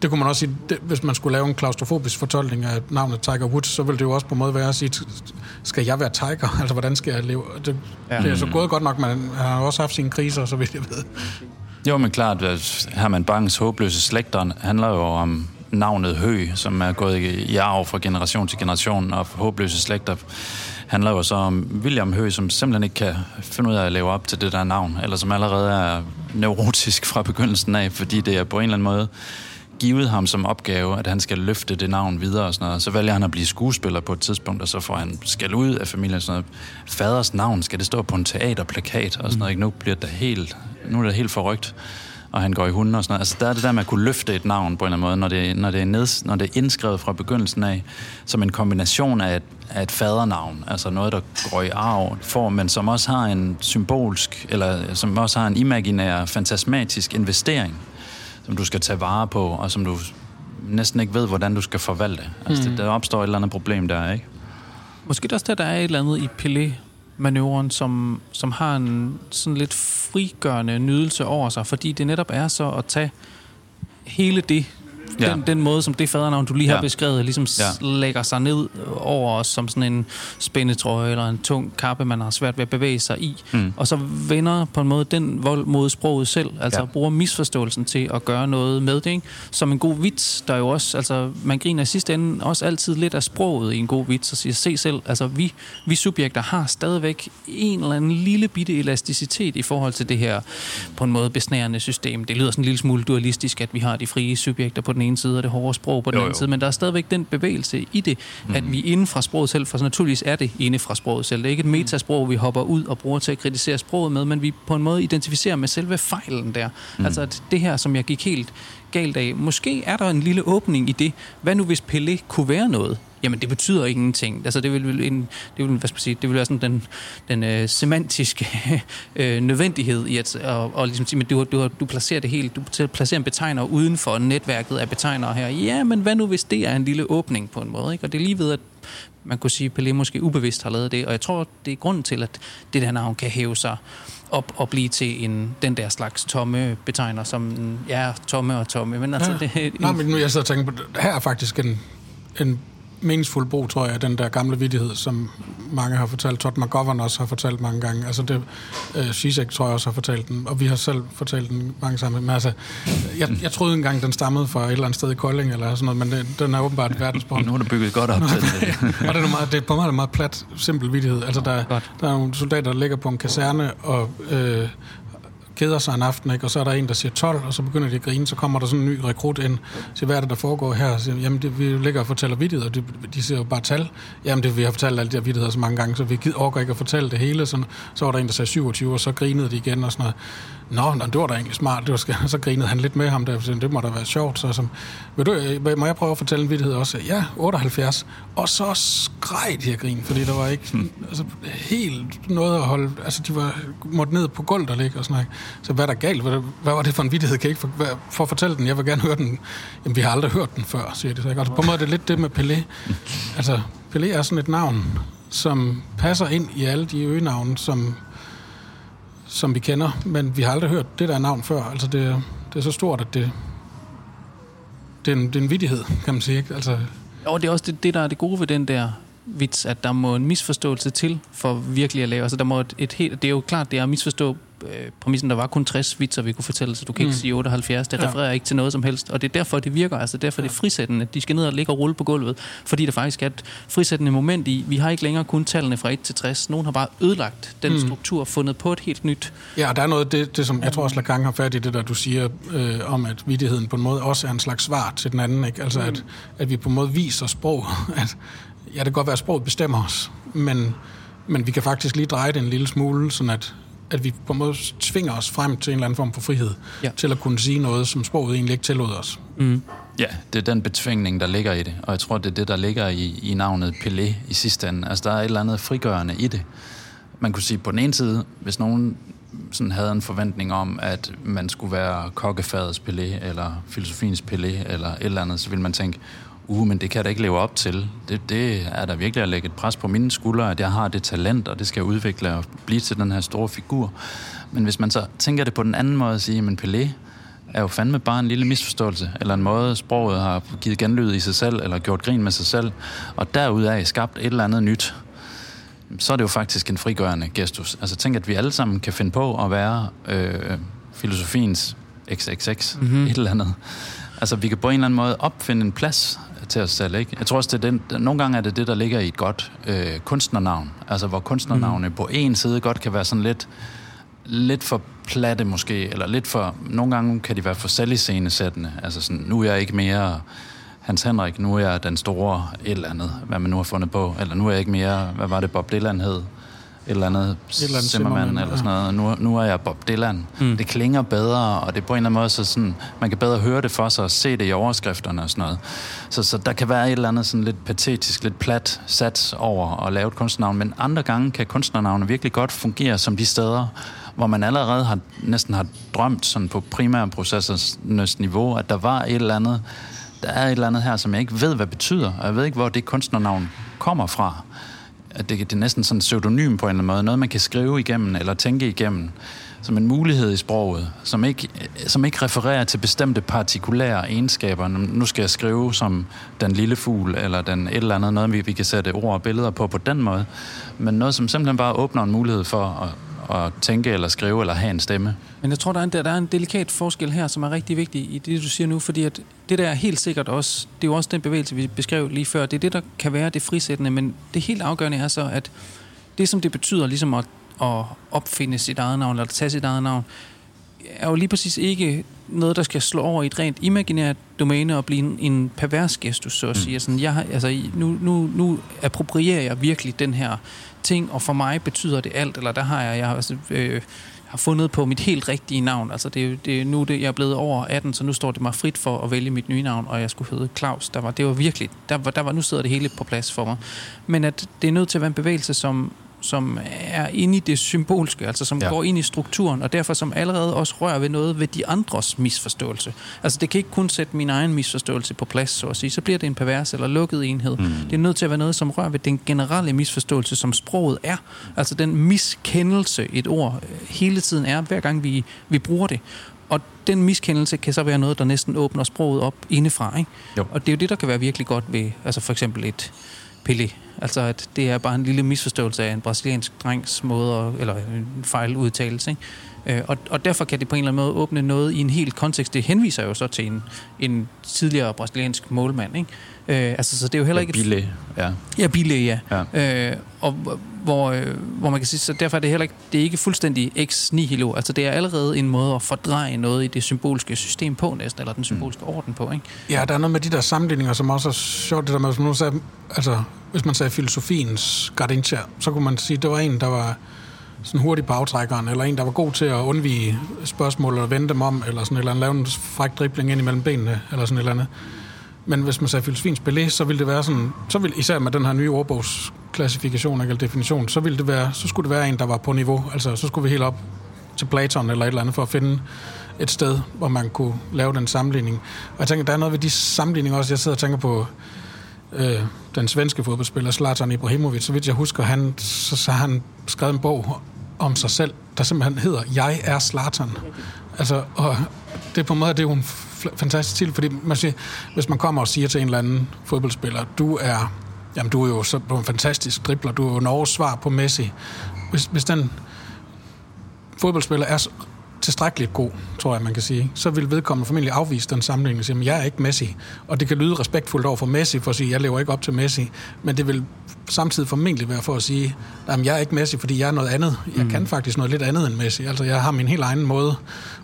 det kunne man også sige, det, hvis man skulle lave en klaustrofobisk fortolkning af navnet Tiger Woods, så ville det jo også på en måde være at sige, skal jeg være Tiger? <laughs> Altså, hvordan skal jeg leve? Det, ja. det er så gået godt nok, men han har også haft sine kriser, så vidt jeg ved. Jo, men klart, at Herman Bangs håbløse slægter handler jo om navnet Hø, som er gået i arv fra generation til generation, og håbløse slægter handler jo så om William Hø, som simpelthen ikke kan finde ud af at leve op til det der navn, eller som allerede er neurotisk fra begyndelsen af, fordi det er på en eller anden måde givet ham som opgave, at han skal løfte det navn videre og sådan noget. Så vælger han at blive skuespiller på et tidspunkt, og så får han skal ud af familien og sådan noget. Faders navn, skal det stå på en teaterplakat og sådan noget. Ikke? Nu bliver det helt, nu er det helt forrygt og han går i hunden og sådan noget. Altså, der er det der med at kunne løfte et navn på en eller anden måde, når det, når det, er, ned, når det er indskrevet fra begyndelsen af, som en kombination af et, af et fadernavn, altså noget, der går i arv, for, men som også har en symbolsk, eller som også har en imaginær, fantasmatisk investering som du skal tage vare på, og som du næsten ikke ved, hvordan du skal forvalte. Altså, mm. det, der opstår et eller andet problem der, ikke? Måske også der, der er et eller andet i Pelé-manøvren, som, som har en sådan lidt frigørende nydelse over sig, fordi det netop er så at tage hele det, Ja. Den, den måde, som det fadernavn, du lige har ja. beskrevet, ligesom ja. lægger sig ned over os som sådan en spændetrøje eller en tung kappe, man har svært ved at bevæge sig i. Mm. Og så vender på en måde den vold mod sproget selv, altså ja. bruger misforståelsen til at gøre noget med det. Ikke? Som en god vits, der jo også, altså man griner i sidste ende også altid lidt af sproget i en god vits, og siger, se selv, altså vi, vi subjekter har stadigvæk en eller anden lille bitte elasticitet i forhold til det her på en måde besnærende system. Det lyder sådan en lille smule dualistisk, at vi har de frie subjekter på den ene side og det hårde sprog på den jo, anden jo. side, men der er stadigvæk den bevægelse i det, mm. at vi inden fra sproget selv, for naturligvis er det inde fra sproget selv. Det er ikke et metasprog, vi hopper ud og bruger til at kritisere sproget med, men vi på en måde identificerer med selve fejlen der. Mm. Altså at det her, som jeg gik helt galt af. Måske er der en lille åbning i det. Hvad nu hvis Pelé kunne være noget? Jamen, det betyder ingenting. Altså, det vil, en, det vil, hvad skal man sige, det vil være sådan den, den øh, semantiske <laughs> øh, nødvendighed i at og, og ligesom sige, men du, du, du placerer det helt, du placerer en betegner uden for netværket af betegnere her. Ja, men hvad nu, hvis det er en lille åbning på en måde? Ikke? Og det er lige ved, at man kunne sige, at Pelé måske ubevidst har lavet det, og jeg tror, det er grunden til, at det der navn kan hæve sig op og blive til en, den der slags tomme betegner, som ja, tomme og tomme. Men altså, ja. det, en, Nej, men nu jeg så tænker på, her er faktisk en, en meningsfuld brug, tror jeg, den der gamle vidighed, som mange har fortalt. Todd McGovern også har fortalt mange gange. Altså det, uh, Zizek tror jeg også har fortalt den, og vi har selv fortalt den mange sammen. Men altså, jeg, jeg troede engang, den stammede fra et eller andet sted i Kolding, eller sådan noget, men det, den er åbenbart verdensborg. Nu er det bygget godt op til det. og det er, meget, det er på meget, meget plat, simpel vidighed. Altså der, der er nogle soldater, der ligger på en kaserne, og øh, keder sig en aften, ikke? og så er der en, der siger 12, og så begynder de at grine, så kommer der sådan en ny rekrut ind, siger, hvad er det, der foregår her? Så siger, jamen, det, vi ligger og fortæller vidtigheder, og de, de siger jo bare tal. Jamen, det, vi har fortalt alle de her vidtigheder så mange gange, så vi orker ikke at fortælle det hele. Sådan, så var der en, der sagde 27, og så grinede de igen og sådan noget. Nå, nå, det var da egentlig smart. Det var, <laughs> så grinede han lidt med ham der, det må da være sjovt. Så som, vil du, må jeg prøve at fortælle en vittighed også? Ja, 78. Og så skreg de her grin, fordi der var ikke hmm. altså, helt noget at holde... Altså, de var måtte ned på gulvet og ligge og sådan noget. Så hvad er der galt? Hvad, hvad var det for en vittighed? Kan jeg ikke for, for at fortælle den? Jeg vil gerne høre den. Jamen, vi har aldrig hørt den før, siger de så. Ikke? Altså, på en måde er det lidt det med Pelé. Altså, Pelé er sådan et navn, som passer ind i alle de øgenavne, som som vi kender, men vi har aldrig hørt det der navn før. Altså det, det er så stort, at det, det, er en, det er en vidighed, kan man sige. Ikke? Altså, og det er også det, det, der er det gode ved den der vits, at der må en misforståelse til for virkelig at lave. Altså der må et, et helt, det er jo klart, det er at misforstå øh, præmissen, der var kun 60 vitser, vi kunne fortælle, så du kan mm. ikke sige 78. Det refererer ja. ikke til noget som helst. Og det er derfor, det virker. Altså derfor ja. det er frisættende. De skal ned og ligge og rulle på gulvet, fordi der faktisk er et frisættende moment i, vi har ikke længere kun tallene fra 1 til 60. Nogen har bare ødelagt den mm. struktur, fundet på et helt nyt. Ja, og der er noget, det, det som jeg tror også, Lacan har fat i det der, du siger øh, om, at vidigheden på en måde også er en slags svar til den anden. Ikke? Altså, mm. at, at vi på en måde viser sprog. <laughs> At, ja, det kan godt være, at sproget bestemmer os, men, men vi kan faktisk lige dreje det en lille smule, sådan at at vi på en måde tvinger os frem til en eller anden form for frihed, ja. til at kunne sige noget, som sproget egentlig ikke tillod os. Mm. Ja, det er den betvingning, der ligger i det, og jeg tror, det er det, der ligger i, i navnet Pelé i sidste ende. Altså, der er et eller andet frigørende i det. Man kunne sige, på den ene side, hvis nogen sådan havde en forventning om, at man skulle være kokkefadets Pelé, eller filosofiens Pelé, eller et eller andet, så ville man tænke, uh, men det kan jeg da ikke leve op til. Det, det er da virkelig at lægge et pres på mine skuldre, at jeg har det talent, og det skal jeg udvikle og blive til den her store figur. Men hvis man så tænker det på den anden måde at sige, men Pelé er jo fandme bare en lille misforståelse, eller en måde, sproget har givet genlyd i sig selv, eller gjort grin med sig selv, og derudaf skabt et eller andet nyt, så er det jo faktisk en frigørende gestus. Altså tænk, at vi alle sammen kan finde på at være øh, filosofiens XXX, mm-hmm. et eller andet. Altså vi kan på en eller anden måde opfinde en plads til os selv. Ikke? Jeg tror også, det er den, nogle gange er det det, der ligger i et godt øh, kunstnernavn. Altså hvor kunstnernavne mm. på en side godt kan være sådan lidt, lidt for platte måske, eller lidt for, nogle gange kan de være for selviscenesættende. Altså sådan, nu er jeg ikke mere Hans Henrik, nu er jeg den store et eller andet, hvad man nu har fundet på. Eller nu er jeg ikke mere, hvad var det Bob Dylan hed? Eller andet, et eller andet Zimmerman, eller sådan noget. Nu, nu er jeg Bob Dylan. Mm. Det klinger bedre, og det er på en eller anden måde så sådan, man kan bedre høre det for sig og se det i overskrifterne og sådan noget. Så, så der kan være et eller andet sådan lidt patetisk, lidt plat sats over at lave et kunstnernavn, men andre gange kan kunstnernavne virkelig godt fungere som de steder, hvor man allerede har, næsten har drømt sådan på primærprocessernes niveau, at der var et eller andet, der er et eller andet her, som jeg ikke ved, hvad betyder, og jeg ved ikke, hvor det kunstnernavn kommer fra at det, det er næsten sådan pseudonym på en eller anden måde, noget man kan skrive igennem eller tænke igennem, som en mulighed i sproget, som ikke, som ikke refererer til bestemte partikulære egenskaber. Nu skal jeg skrive som den lille fugl, eller den et eller andet, noget vi, vi kan sætte ord og billeder på på den måde, men noget, som simpelthen bare åbner en mulighed for at, at tænke eller skrive eller have en stemme. Men jeg tror, der er, en, der er en delikat forskel her, som er rigtig vigtig i det, du siger nu, fordi at det der er helt sikkert også, det er jo også den bevægelse, vi beskrev lige før, det er det, der kan være det frisættende, men det helt afgørende er så, at det, som det betyder ligesom at, at opfinde sit eget navn, eller at tage sit eget navn, er jo lige præcis ikke noget, der skal slå over i et rent imaginært domæne og blive en, en pervers gestus, så at mm. sige. Sådan, jeg altså, nu, nu, nu approprierer jeg virkelig den her ting, og for mig betyder det alt, eller der har jeg, jeg altså, øh, har fundet på mit helt rigtige navn. Altså det, er det nu det, jeg er blevet over 18, så nu står det mig frit for at vælge mit nye navn, og jeg skulle hedde Claus. Der var, det var virkelig, der var, der var, nu sidder det hele på plads for mig. Men at det er nødt til at være en bevægelse, som, som er inde i det symbolske, altså som Ja. går ind i strukturen, og derfor som allerede også rører ved noget ved de andres misforståelse. Altså det kan ikke kun sætte min egen misforståelse på plads, så at sige. Så bliver det en pervers eller lukket enhed. Mm. Det er nødt til at være noget, som rører ved den generelle misforståelse, som sproget er. Altså den miskendelse, et ord øh, hele tiden er, hver gang vi, vi bruger det. Og den miskendelse kan så være noget, der næsten åbner sproget op indefra. Ikke? Jo. Og det er jo det, der kan være virkelig godt ved, altså for eksempel et Pelé. Altså at det er bare en lille misforståelse af en brasiliansk drengs måde, at, eller en fejludtalelse. Ikke? Øh, og, og derfor kan det på en eller anden måde åbne noget i en helt kontekst. Det henviser jo så til en, en tidligere brasiliansk målmand. Ikke? Øh, altså, så det er jo heller ikke... et- Bille, ja. Ja, Bille, ja. Ja. Øh, og hvor- hvor, øh, hvor man kan sige, så derfor er det heller ikke, det er ikke fuldstændig ex nihilo. Altså det er allerede en måde at fordreje noget i det symbolske system på næsten, eller den symbolske mm. orden på, ikke? Ja, der er noget med de der sammenligninger, som også er sjovt. Det der med, man, nu sagde, altså, hvis man sagde filosofiens Gardincia, så kunne man sige, at det var en, der var sådan hurtig på aftrækkeren, eller en, der var god til at undvige spørgsmål, eller vende dem om, eller sådan et eller andet, lave en fræk dribling ind imellem benene, eller sådan et eller andet. Men hvis man sagde filosofiens Pelé, så ville det være sådan, så ville, især med den her nye ordbogsklassifikation eller definition, så, ville det være, så skulle det være en, der var på niveau. Altså, så skulle vi helt op til Platon eller et eller andet for at finde et sted, hvor man kunne lave den sammenligning. Og jeg tænker, der er noget ved de sammenligninger også. Jeg sidder og tænker på øh, den svenske fodboldspiller Zlatan Ibrahimovic. Så vidt jeg husker, han, så, så har han skrevet en bog om sig selv, der simpelthen hedder Jeg er Zlatan. Altså, og det er på en måde det er jo en fantastisk titel, fordi man siger, hvis man kommer og siger til en eller anden fodboldspiller, du er, jamen, du er jo så du er en fantastisk dribler, du er jo Norges svar på Messi. Hvis, hvis den fodboldspiller er tilstrækkeligt god, tror jeg, man kan sige, så vil vedkommende formentlig afvise den sammenligning og sige, "Men jeg er ikke Messi. Og det kan lyde respektfuldt over for Messi, for at sige, jeg lever ikke op til Messi, men det vil samtidig formentlig være for at sige, at jeg er ikke Messi, fordi jeg er noget andet. Jeg mm. kan faktisk noget lidt andet end Messi. Altså, jeg har min helt egen måde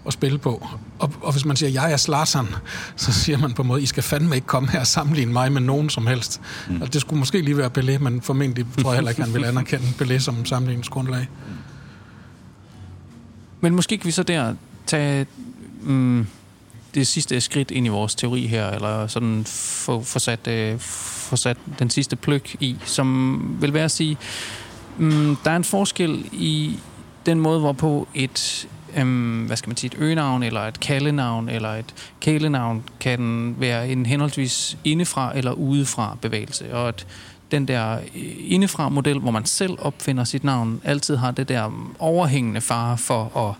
at spille på. Og, og hvis man siger, at jeg er Zlatan, så siger man på en måde, I skal fandme ikke komme her og sammenligne mig med nogen som helst. Mm. Altså, det skulle måske lige være Pelé, men formentlig tror jeg heller ikke, han vil anerkende Pelé som sammenligningsgrundlag. Men måske kan vi så der tage mm, det sidste skridt ind i vores teori her, eller sådan få, få, sat, øh, få sat den sidste pløk i, som vil være at sige, mm, der er en forskel i den måde, hvorpå et, øhm, hvad skal man sige, et øgenavn, eller et kaldenavn, eller et kælenavn, kan være en henholdsvis indefra eller udefra bevægelse, og at den der øh, indefra-model, hvor man selv opfinder sit navn, altid har det der overhængende fare for at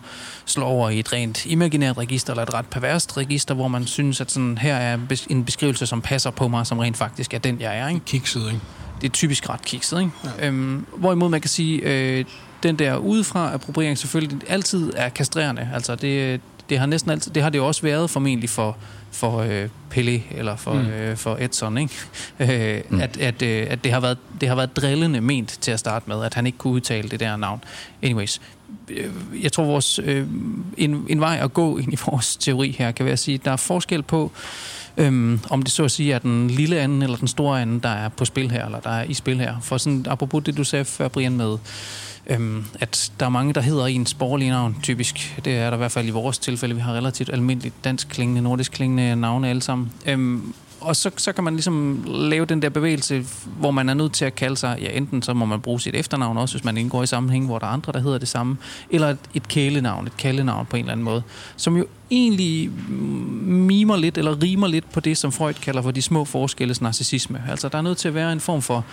slå over i et rent imaginært register, eller et ret perverst register, hvor man synes, at sådan, her er en beskrivelse, som passer på mig, som rent faktisk er den, jeg er. Ikke? Kikset, ikke? det er typisk ret kikset. Ikke? Ja. Øhm, hvorimod man kan sige, øh, den der udefra appropriering selvfølgelig altid er kastrerende. Altså det, det har næsten altid, det har det jo også været formentlig for, for øh, Pelé eller for, mm. øh, for Edson, ikke? Øh, <laughs> mm. at, at, øh, at det, har været, det har været drillende ment til at starte med, at han ikke kunne udtale det der navn. Anyways, øh, jeg tror vores øh, en, en vej at gå ind i vores teori her kan være at sige, at der er forskel på Øhm, om det så at sige er den lille anden eller den store anden, der er på spil her, eller der er i spil her. For sådan, apropos det, du sagde før, Brian, med, øhm, at der er mange, der hedder ens borgerlige navn, typisk. Det er der i hvert fald i vores tilfælde. Vi har relativt almindeligt dansk klingende, nordisk klingende navne alle sammen. Øhm, og så, så kan man ligesom lave den der bevægelse, hvor man er nødt til at kalde sig, ja, enten så må man bruge sit efternavn også, hvis man indgår i sammenhæng, hvor der er andre, der hedder det samme, eller et, et kælenavn, et kaldenavn på en eller anden måde, som jo egentlig mimer lidt, eller rimer lidt på det, som Freud kalder for de små forskelles narcissisme. Altså, der er nødt til at være en form for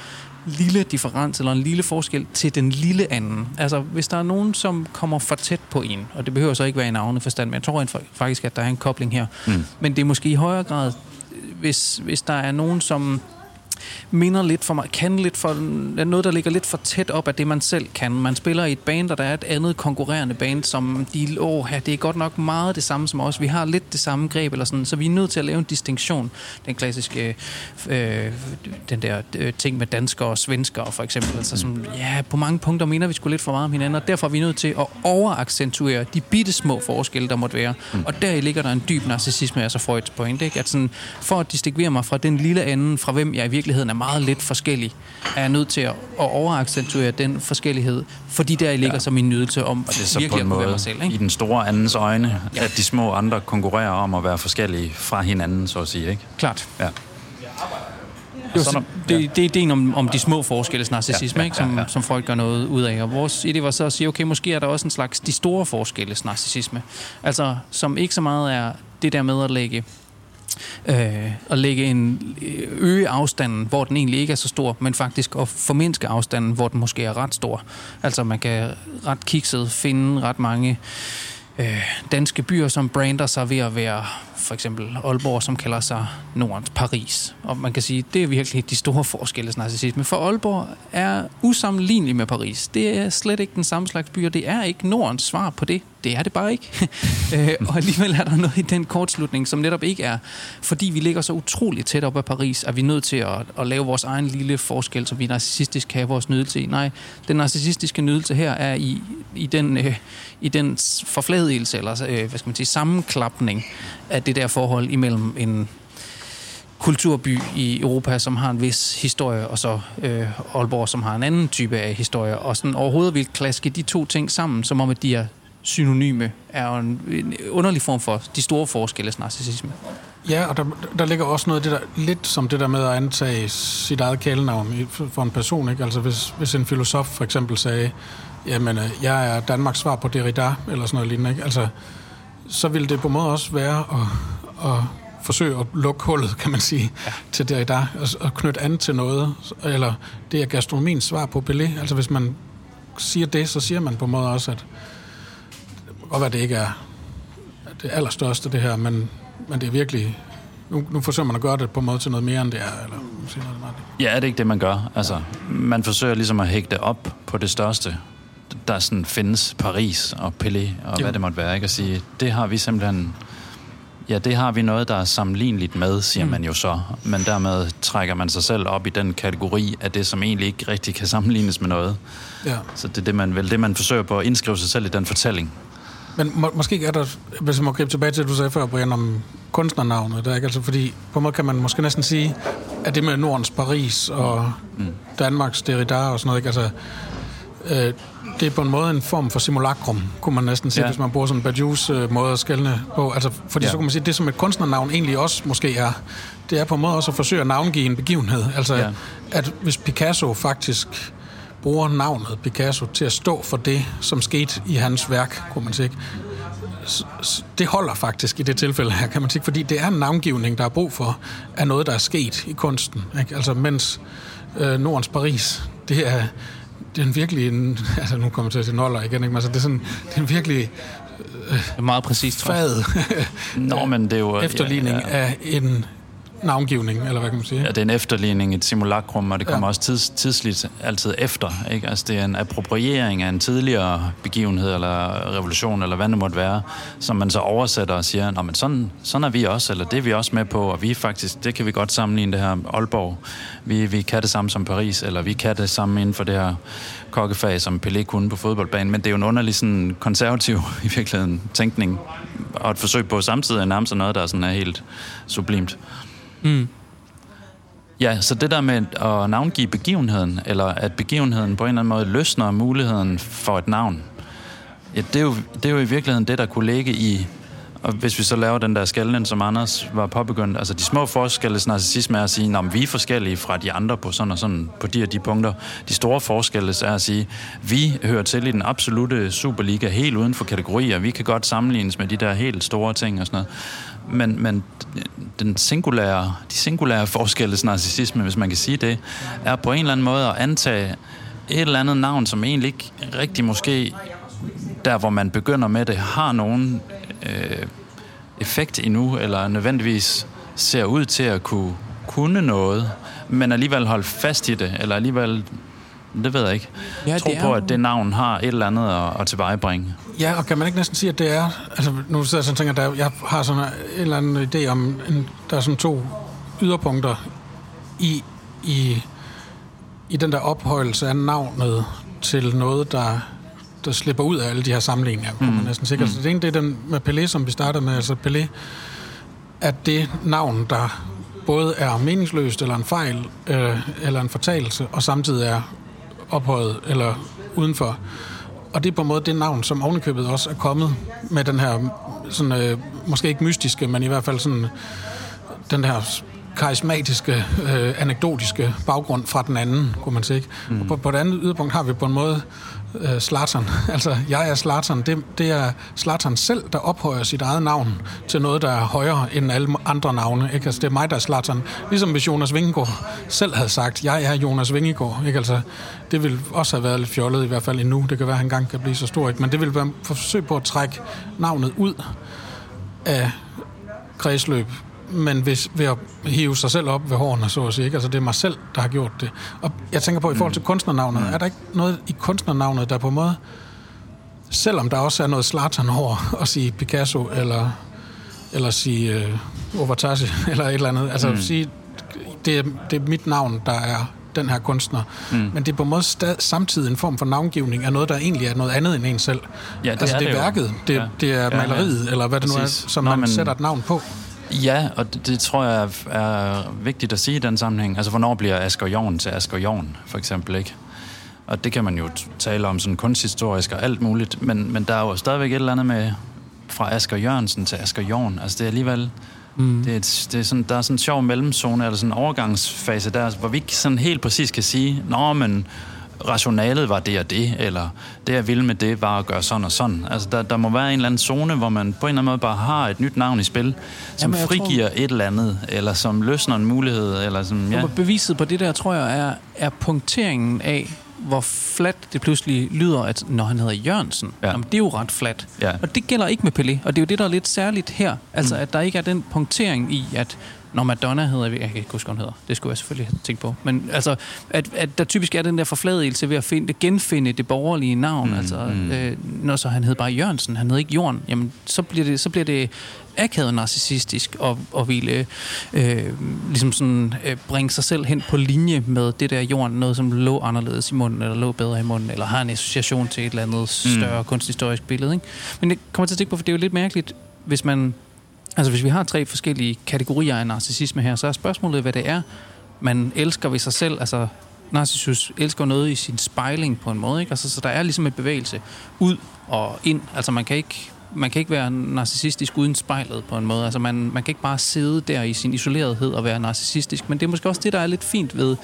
lille differens, eller en lille forskel til den lille anden. Altså, hvis der er nogen, som kommer for tæt på en, og det behøver så ikke være i navne forstand, men jeg tror faktisk, at der er en kobling her. Mm. Men det er måske i højere grad hvis, hvis der er nogen, som minder lidt for mig, kan lidt for, noget, der ligger lidt for tæt op af det, man selv kan. Man spiller i et band, og der er et andet konkurrerende band, som de, åh, det er godt nok meget det samme som os. Vi har lidt det samme greb, eller sådan, så vi er nødt til at lave en distinktion. Den klassiske, øh, den der øh, ting med danskere og svenskere, for eksempel. Altså, som, ja, på mange punkter mener vi sgu lidt for meget om hinanden, og derfor er vi nødt til at overaccentuere de bitte små forskelle, der måtte være. Mm. Og der ligger der en dyb narcissisme, altså Freuds point, ikke? At sådan, for at distinguere mig fra den lille anden, fra hvem jeg i virkeligheden virkeligheden er meget lidt forskellig, er jeg nødt til at, at overaccentuere den forskellighed, fordi der ligger ja. som en nydelse om Og det er så virkelig på en måde mig selv. Ikke? i den store andens øjne, ja. at de små andre konkurrerer om at være forskellige fra hinanden, så at sige, ikke? Klart. Ja. Jo, så det, ja. det er ideen om, om de små forskelles narcissisme, Ja, ja, ikke, som, ja, ja. som folk gør noget ud af. Og vores idé var så at sige, okay, måske er der også en slags de store forskelles narcissisme. Altså, som ikke så meget er det der med at lægge øh, at lægge en øh, øge afstanden, hvor den egentlig ikke er så stor, men faktisk at formindske afstanden, hvor den måske er ret stor. Altså man kan ret kikset finde ret mange øh, danske byer, som brander sig ved at være for eksempel Aalborg, som kalder sig Nordens Paris. Og man kan sige, det er virkelig de store forskelle narcissisme. For Aalborg er usammenlignelig med Paris. Det er slet ikke den samme slags by, og det er ikke Nordens svar på det. Det er det bare ikke. <laughs> Øh, og alligevel er der noget i den kortslutning, som netop ikke er, fordi vi ligger så utroligt tæt op ad Paris, at vi nødt til at, at lave vores egen lille forskel, så vi narcissistisk kan have vores nydelse i. Nej, den narcissistiske nydelse her er i, i den, øh, i den forfladelse, eller øh, hvad skal man sige, sammenklapning af det der forhold imellem en kulturby i Europa, som har en vis historie, og så øh, Aalborg, som har en anden type af historie, og sådan overhovedet vil klaske de to ting sammen, som om at de er synonyme, er jo en, en underlig form for de store forskelles narcissisme. Ja, og der, der ligger også noget det der, lidt som det der med at antage sit eget kælenavn for en person. Ikke? Altså hvis, hvis en filosof for eksempel sagde, jamen øh, jeg er Danmarks svar på Derrida, eller sådan noget lignende, ikke? Altså, så ville det på en måde også være at, at forsøge at lukke hullet, kan man sige, ja. til Derrida, og, og knytte an til noget, eller det er gastronomiens svar på Pelé. Altså hvis man siger det, så siger man på en måde også, at godt være, det ikke er det allerstørste, det her, men, men det er virkelig... Nu, nu forsøger man at gøre det på en måde til noget mere, end det er, eller siger noget meget. Ja, er det ikke det, man gør? Altså, man forsøger ligesom at hægte op på det største, der sådan findes Paris og Pelé og Jo. hvad det måtte være, ikke? At sige, det har vi simpelthen... Ja, det har vi noget, der er sammenligneligt med, siger mm. man jo så. Men dermed trækker man sig selv op i den kategori af det, som egentlig ikke rigtig kan sammenlignes med noget. Ja. Så det er det, man, vel det, man forsøger på at indskrive sig selv i den fortælling. Men må, måske er der, hvis jeg må gribe tilbage til det, du sagde før, Brian, om kunstnernavnet, der, ikke? Altså, fordi på en måde kan man måske næsten sige, at det med Nordens Paris og mm. Danmarks Derrida og sådan noget, ikke? Altså, øh, det er på en måde en form for simulakrum, kunne man næsten sige, Ja. hvis man bruger sådan en Badiou's øh, måde at skælne på. Altså, fordi Ja. så kan man sige, at det som et kunstnernavn egentlig også måske er, det er på en måde også at forsøge at navngive en begivenhed. Altså, ja. at hvis Picasso faktisk bruger navnet Picasso til at stå for det, som skete i hans værk, kunne man sige. Det holder faktisk i det tilfælde her, kan man sige, fordi det er en navngivning, der er brug for, af noget, der er sket i kunsten. Ikke? Altså, mens øh, Nordens Paris, det er, det er en virkelig en, <laughs> altså nu kommer jeg til at sige noller igen, ikke? Men altså, det er sådan, det er en virkelig er meget præcist, fad <laughs> Nå, men det er jo... <laughs> efterligning ja, ja. af en navngivning, eller hvad kan man sige? Ja, det er en efterligning, et simulakrum, og det kommer Ja. også tids, tidsligt altid efter. Ikke? Altså, det er en appropriering af en tidligere begivenhed eller revolution, eller hvad det måtte være, som man så oversætter og siger, Nå, men sådan, sådan er vi også, eller det er vi også med på, og vi faktisk, det kan vi godt sammenligne det her Aalborg. Vi, vi kan det samme som Paris, eller vi kan det samme inden for det her kokkefag, som Pelé kunne på fodboldbanen, men det er jo en underlig sådan, konservativ <laughs> i virkeligheden tænkning, og et forsøg på samtidig at nærme sig noget, der sådan er helt sublimt. Mm. Ja, så det der med at navngive begivenheden, eller at begivenheden på en eller anden måde løsner muligheden for et navn, ja, det er jo, det er jo i virkeligheden det, der kunne ligge i, og hvis vi så laver den der skælden, som Anders var påbegyndt, altså de små forskelles narcissisme er at sige, at vi er forskellige fra de andre på sådan og sådan, på de og de punkter. De store forskelles er at sige, vi hører til i den absolute Superliga, helt uden for kategorier. Vi kan godt sammenlignes med de der helt store ting og sådan noget. Men, men den singulære, de singulære forskelles narcissisme, hvis man kan sige det, er på en eller anden måde at antage et eller andet navn, som egentlig ikke rigtig måske der, hvor man begynder med det, har nogen øh, effekt endnu, eller nødvendigvis ser ud til at kunne, kunne noget, men alligevel holde fast i det, eller alligevel, det ved jeg ikke, Ja, tro på, at det navn har et eller andet at, at tilvejebringe. Ja, og kan man ikke næsten sige, at det er... Altså, nu sidder jeg sådan og tænker, der, jeg har sådan en eller anden idé om, en, der er sådan to yderpunkter i, i, i den der ophøjelse af navnet til noget, der, der slipper ud af alle de her sammenligninger, kunne man næsten sikkert. Mm. Så det ene, det er den med Pelé, som vi startede med, altså Pelé, at det navn, der både er meningsløst eller en fejl øh, eller en fortalelse, og samtidig er ophøjet eller udenfor. Og det er på en måde det navn, som ovenikøbet også er kommet med den her, sådan, øh, måske ikke mystiske, men i hvert fald sådan, den her karismatiske, øh, anekdotiske baggrund fra den anden, kunne man sige. Mm. Og på, på det andet yderpunkt har vi på en måde øh, Slatern. <laughs> Altså, jeg er Slatern. Det, det er Slatern selv, der ophøjer sit eget navn til noget, der er højere end alle andre navne. Ikke? Altså, det er mig, der er Slatern. Ligesom hvis Jonas Vingegaard selv havde sagt, jeg er Jonas Vingegaard. Ikke? Altså, det ville også have været lidt fjollet, i hvert fald endnu. Det kan være, at han engang kan blive så stor. Ikke? Men det ville være et forsøg på at trække navnet ud af kredsløb men hvis, ved at hive sig selv op ved hårene, så at sige. Ikke? Altså, det er mig selv, der har gjort det. Og jeg tænker på, i forhold til mm. kunstnernavnet, mm. er der ikke noget i kunstnernavnet, der på en måde, selvom der også er noget Zlatan over at sige Picasso, eller, eller sige øh, Overtashi, <laughs> eller et eller andet, altså mm. sige, det er, det er mit navn, der er den her kunstner. Mm. Men det er på en måde stad, samtidig en form for navngivning af noget, der egentlig er noget andet end en selv. Ja, det altså er det er det værket, det, ja. det er maleriet, ja. eller hvad det Præcis. nu er, som Nå, man men... sætter et navn på. Ja, og det, det tror jeg er, vigtigt at sige i den sammenhæng. Altså, hvornår bliver Asger Jorn til Asger Jorn, for eksempel, ikke? Og det kan man jo tale om sådan kunsthistorisk og alt muligt, men, men der er jo stadigvæk et eller andet med fra Asger Jørgensen til Asger Jorn. Altså, det er alligevel... Mm. Det er, det er sådan, der er sådan en sjov mellemzone, eller sådan en overgangsfase der, hvor vi ikke sådan helt præcis kan sige, nå, men rationalet var det og det, eller det jeg ville med det var at gøre sådan og sådan. Altså der, der må være en eller anden zone, hvor man på en eller anden måde bare har et nyt navn i spil, som Jamen, frigiver tror... et eller andet, eller som løsner en mulighed, eller som, ja. Beviset på det der, tror jeg, er, er punkteringen af, hvor flat det pludselig lyder, at når han hedder Jørgensen, ja. jamen, det er jo ret flat. Ja. Og det gælder ikke med Pelé, og det er jo det, der er lidt særligt her. Altså, mm. at der ikke er den punktering i, at når Madonna hedder, jeg kan ikke huske, hvad hun hedder, det skulle jeg selvfølgelig have tænkt på, men altså, at, at der typisk er den der forfladelse ved at finde, genfinde det borgerlige navn, mm, altså, mm. Øh, når så han hed bare Jørgensen, han hed ikke Jorden, jamen, så bliver det, så bliver det akavet narcissistisk og, og ville øh, ligesom sådan, øh, bringe sig selv hen på linje med det der jorden, noget som lå anderledes i munden, eller lå bedre i munden, eller har en association til et eller andet mm. større mm. kunsthistorisk billede. Ikke? Men det kommer til at tænke på, for det er jo lidt mærkeligt, hvis man Altså hvis vi har tre forskellige kategorier af narcissisme her, så er spørgsmålet, hvad det er, man elsker ved sig selv. Altså Narcissus elsker noget i sin spejling på en måde, ikke? Altså, så der er ligesom en bevægelse ud og ind. Altså man kan ikke, man kan ikke være narcissistisk uden spejlet på en måde. Altså man, man kan ikke bare sidde der i sin isolerethed og være narcissistisk. Men det er måske også det, der er lidt fint ved,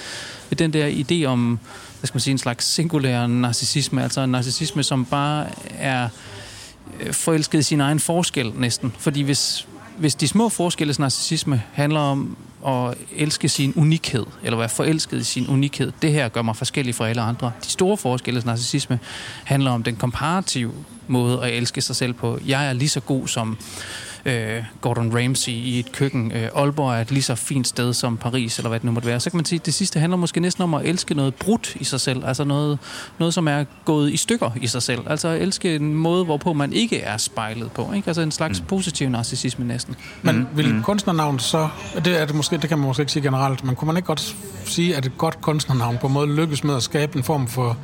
ved den der idé om, hvad skal man sige, en slags singulær narcissisme. Altså en narcissisme, som bare er øh, forelsket i sin egen forskel næsten. Fordi hvis, hvis de små forskelles narcissisme handler om at elske sin unikhed, eller være forelsket i sin unikhed, det her gør mig forskellig fra alle andre. De store forskelles narcissisme handler om den komparative måde at elske sig selv på. Jeg er lige så god som øh, Gordon Ramsay i et køkken. Øh, Aalborg er et lige så fint sted som Paris, eller hvad det nu måtte være. Så kan man sige, at det sidste handler måske næsten om at elske noget brudt i sig selv. Altså noget, noget som er gået i stykker i sig selv. Altså at elske en måde, hvorpå man ikke er spejlet på. Ikke? Altså en slags mm. positiv narcissisme næsten. Men mm. vil mm. kunstnernavn så, det, er det, måske, det kan man måske ikke sige generelt, men kunne man ikke godt sige, at et godt kunstnernavn på en måde lykkes med at skabe en form for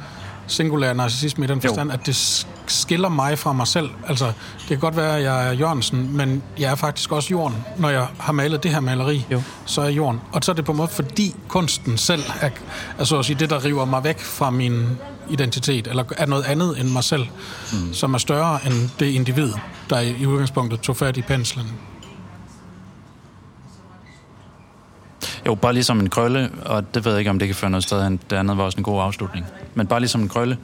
singulær narcissisme i den forstand, jo. at det skiller mig fra mig selv. Altså, det kan godt være, at jeg er Jørgensen, men jeg er faktisk også jorden. Når jeg har malet det her maleri, jo. så er jeg jorden. Og så er det på en måde, fordi kunsten selv er, er så at sige, det, der river mig væk fra min identitet, eller er noget andet end mig selv, mm. som er større end det individ, der i udgangspunktet tog fat i penslen. Jo, bare ligesom en krølle, og det ved jeg ikke, om det kan føre noget sted hen. Det andet var også en god afslutning. Men bare ligesom en krølle.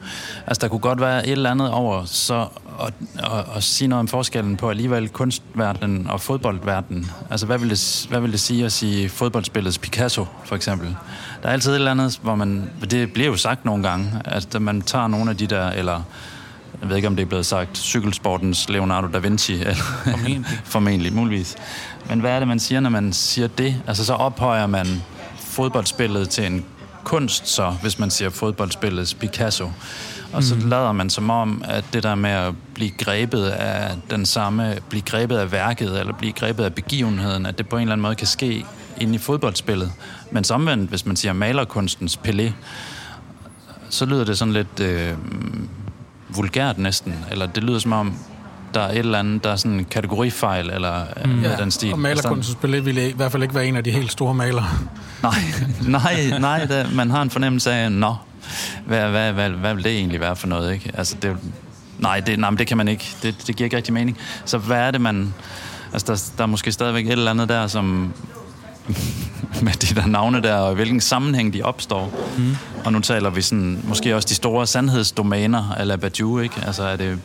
Altså, der kunne godt være et eller andet over, så at, at, at sige noget om forskellen på alligevel kunstverdenen og fodboldverdenen. Altså, hvad vil, det, hvad vil det sige at sige fodboldspillets Picasso, for eksempel? Der er altid et eller andet, hvor man... Det bliver jo sagt nogle gange, at man tager nogle af de der, eller jeg ved ikke, om det er blevet sagt, cykelsportens Leonardo da Vinci. Eller, formentlig. <laughs> formentlig, muligvis. Men hvad er det, man siger, når man siger det? Altså, så ophøjer man fodboldspillet til en kunst, så, hvis man siger fodboldspillets Picasso. Og så mm. lader man som om, at det der med at blive grebet af den samme, blive grebet af værket, eller blive grebet af begivenheden, at det på en eller anden måde kan ske inde i fodboldspillet. Men omvendt, hvis man siger malerkunstens Pelé, så lyder det sådan lidt øh, vulgært næsten, eller det lyder som om, der er et eller andet, der er sådan en kategorifejl, eller mm. ja, den stil. og malerkunstens Pelé ville i hvert fald ikke være en af de helt store malere. <laughs> Nej, nej, nej det, man har en fornemmelse af, nå, hvad, hvad, hvad, hvad vil det egentlig være for noget, ikke? Altså, det, nej, det, nej, men det kan man ikke. Det, det giver ikke rigtig mening. Så hvad er det, man... Altså, der, der er måske stadigvæk et eller andet der, som <laughs> med de der navne der, og hvilken sammenhæng de opstår. Mm. Og nu taler vi sådan, måske også de store sandhedsdomæner, eller Badiou, ikke? Altså er det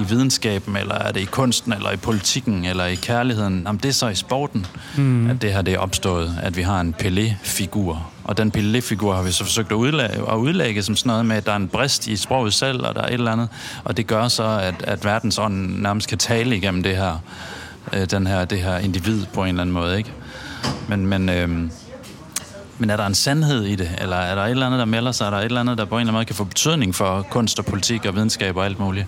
i videnskaben, eller er det i kunsten, eller i politikken, eller i kærligheden? Jamen det er så i sporten, mm. at det her det er opstået, at vi har en Pelé-figur. Og den Pelé-figur har vi så forsøgt at udlægge, at udlægge som sådan noget med, at der er en brist i sproget selv, og der er et eller andet. Og det gør så, at, at verdensånden nærmest kan tale igennem det her, øh, den her, det her individ på en eller anden måde, ikke? Men, men, øhm, men er der en sandhed i det? Eller er der et eller andet, der melder sig? Er der et eller andet, der på en eller anden måde kan få betydning for kunst og politik og videnskab og alt muligt?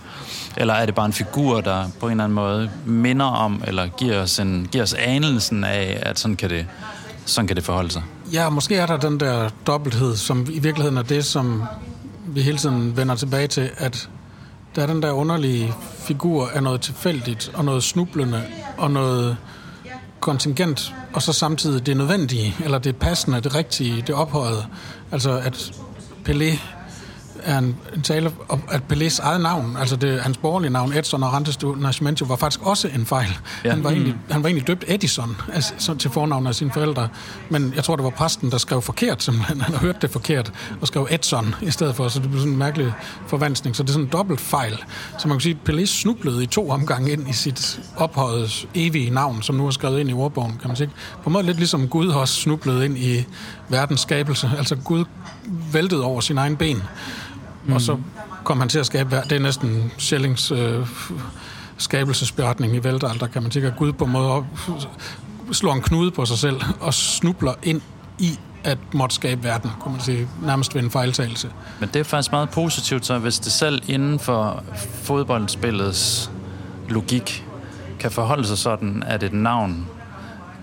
Eller er det bare en figur, der på en eller anden måde minder om, eller giver os, en, giver os anelsen af, at sådan kan det, sådan kan det forholde sig? Ja, måske er der den der dobbelthed, som i virkeligheden er det, som vi hele tiden vender tilbage til, at der er den der underlige figur af noget tilfældigt, og noget snublende, og noget kontingent, og så samtidig det nødvendige, eller det passende, det rigtige, det ophøjede. Altså at Pelé er en, en tale om, at Pelés eget navn, altså det, hans borgerlige navn, Edson Arantes do Nascimento, var faktisk også en fejl. Ja. Han, var mm. egentlig, han var egentlig døbt Edison altså, til fornavn af sine forældre, men jeg tror, det var præsten, der skrev forkert, simpelthen. Han har hørt det forkert, og skrev Edson i stedet for, så det blev sådan en mærkelig forvanskning. Så det er sådan en dobbelt fejl. Så man kan sige, at Pelé snublede i to omgange ind i sit ophøjede evige navn, som nu er skrevet ind i ordbogen, kan man sige. På en måde lidt ligesom Gud også snublede ind i verdens skabelse. Altså Gud væltede over sin egen ben. Mm. Og så kom han til at skabe, det er næsten Schellings øh, skabelsesberetning i Veltalter, kan man sige, at Gud på en måde op, slår en knude på sig selv og snubler ind i at måtte skabe verden, kunne man sige, nærmest ved en fejltagelse. Men det er faktisk meget positivt, så hvis det selv inden for fodboldspillets logik kan forholde sig sådan, at et navn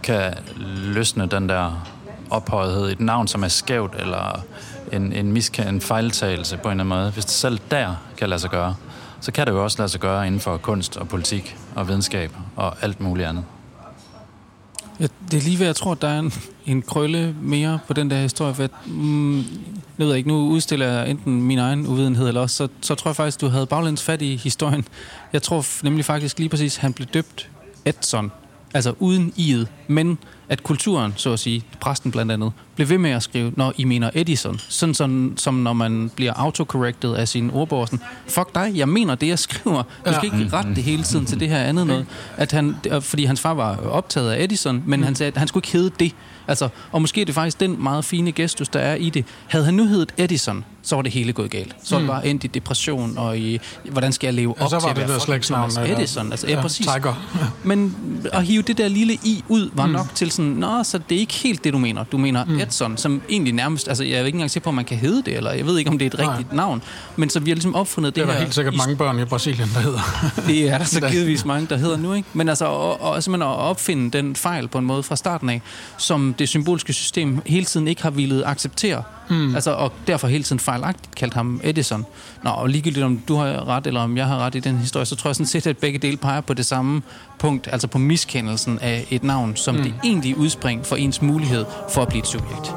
kan løsne den der ophøjethed, et navn, som er skævt eller en, en, miska, en fejltagelse på en eller anden måde, hvis det selv der kan lade sig gøre, så kan det jo også lade sig gøre inden for kunst og politik og videnskab og alt muligt andet. Ja, det er lige ved, jeg tror, der er en, en krølle mere på den der historie, for at, mm, jeg ved ikke, nu udstiller jeg enten min egen uvidenhed, eller også, så, så tror jeg faktisk, du havde baglæns fat i historien. Jeg tror nemlig faktisk lige præcis, han blev døbt Edson, altså uden i'et, men at kulturen, så at sige, præsten blandt andet, blev ved med at skrive, når I mener Edison. Sådan, sådan som når man bliver autocorrected af sin ordbog. Sådan, Fuck dig, jeg mener det, jeg skriver. Du skal ikke rette det hele tiden til det her andet noget. At han, fordi hans far var optaget af Edison, men han sagde, at han skulle ikke hedde det. Altså, og måske er det faktisk den meget fine gestus, der er i det. Havde han nu heddet Edison, så var det hele gået galt. Så var det mm. bare endt i depression, og i, hvordan skal jeg leve ja, op så var til det være Thomas Edison. Altså, ja, ja, præcis. Tiger. <laughs> Men at hive det der lille i ud, var mm. nok til sådan, nå, så det er ikke helt det, du mener. Du mener mm. Edson, som egentlig nærmest, altså jeg er ikke engang sikker på, om man kan hedde det, eller jeg ved ikke, om det er et Nej. rigtigt navn, men så vi har ligesom opfundet det, det her. Det er helt sikkert mange børn i Brasilien, der hedder. <laughs> det er der så <laughs> givetvis mange, der hedder nu, ikke? Men altså, og, og simpelthen at opfinde den fejl på en måde fra starten af, som det symboliske system hele tiden ikke har ville acceptere. Mm. Altså, og derfor hele tiden fejlagtigt kaldt ham Edison. Nå, og ligegyldigt om du har ret, eller om jeg har ret i den historie, så tror jeg sådan set, at begge dele peger på det samme punkt, altså på miskendelsen af et navn, som mm. det egentlige udspring for ens mulighed for at blive et subjekt.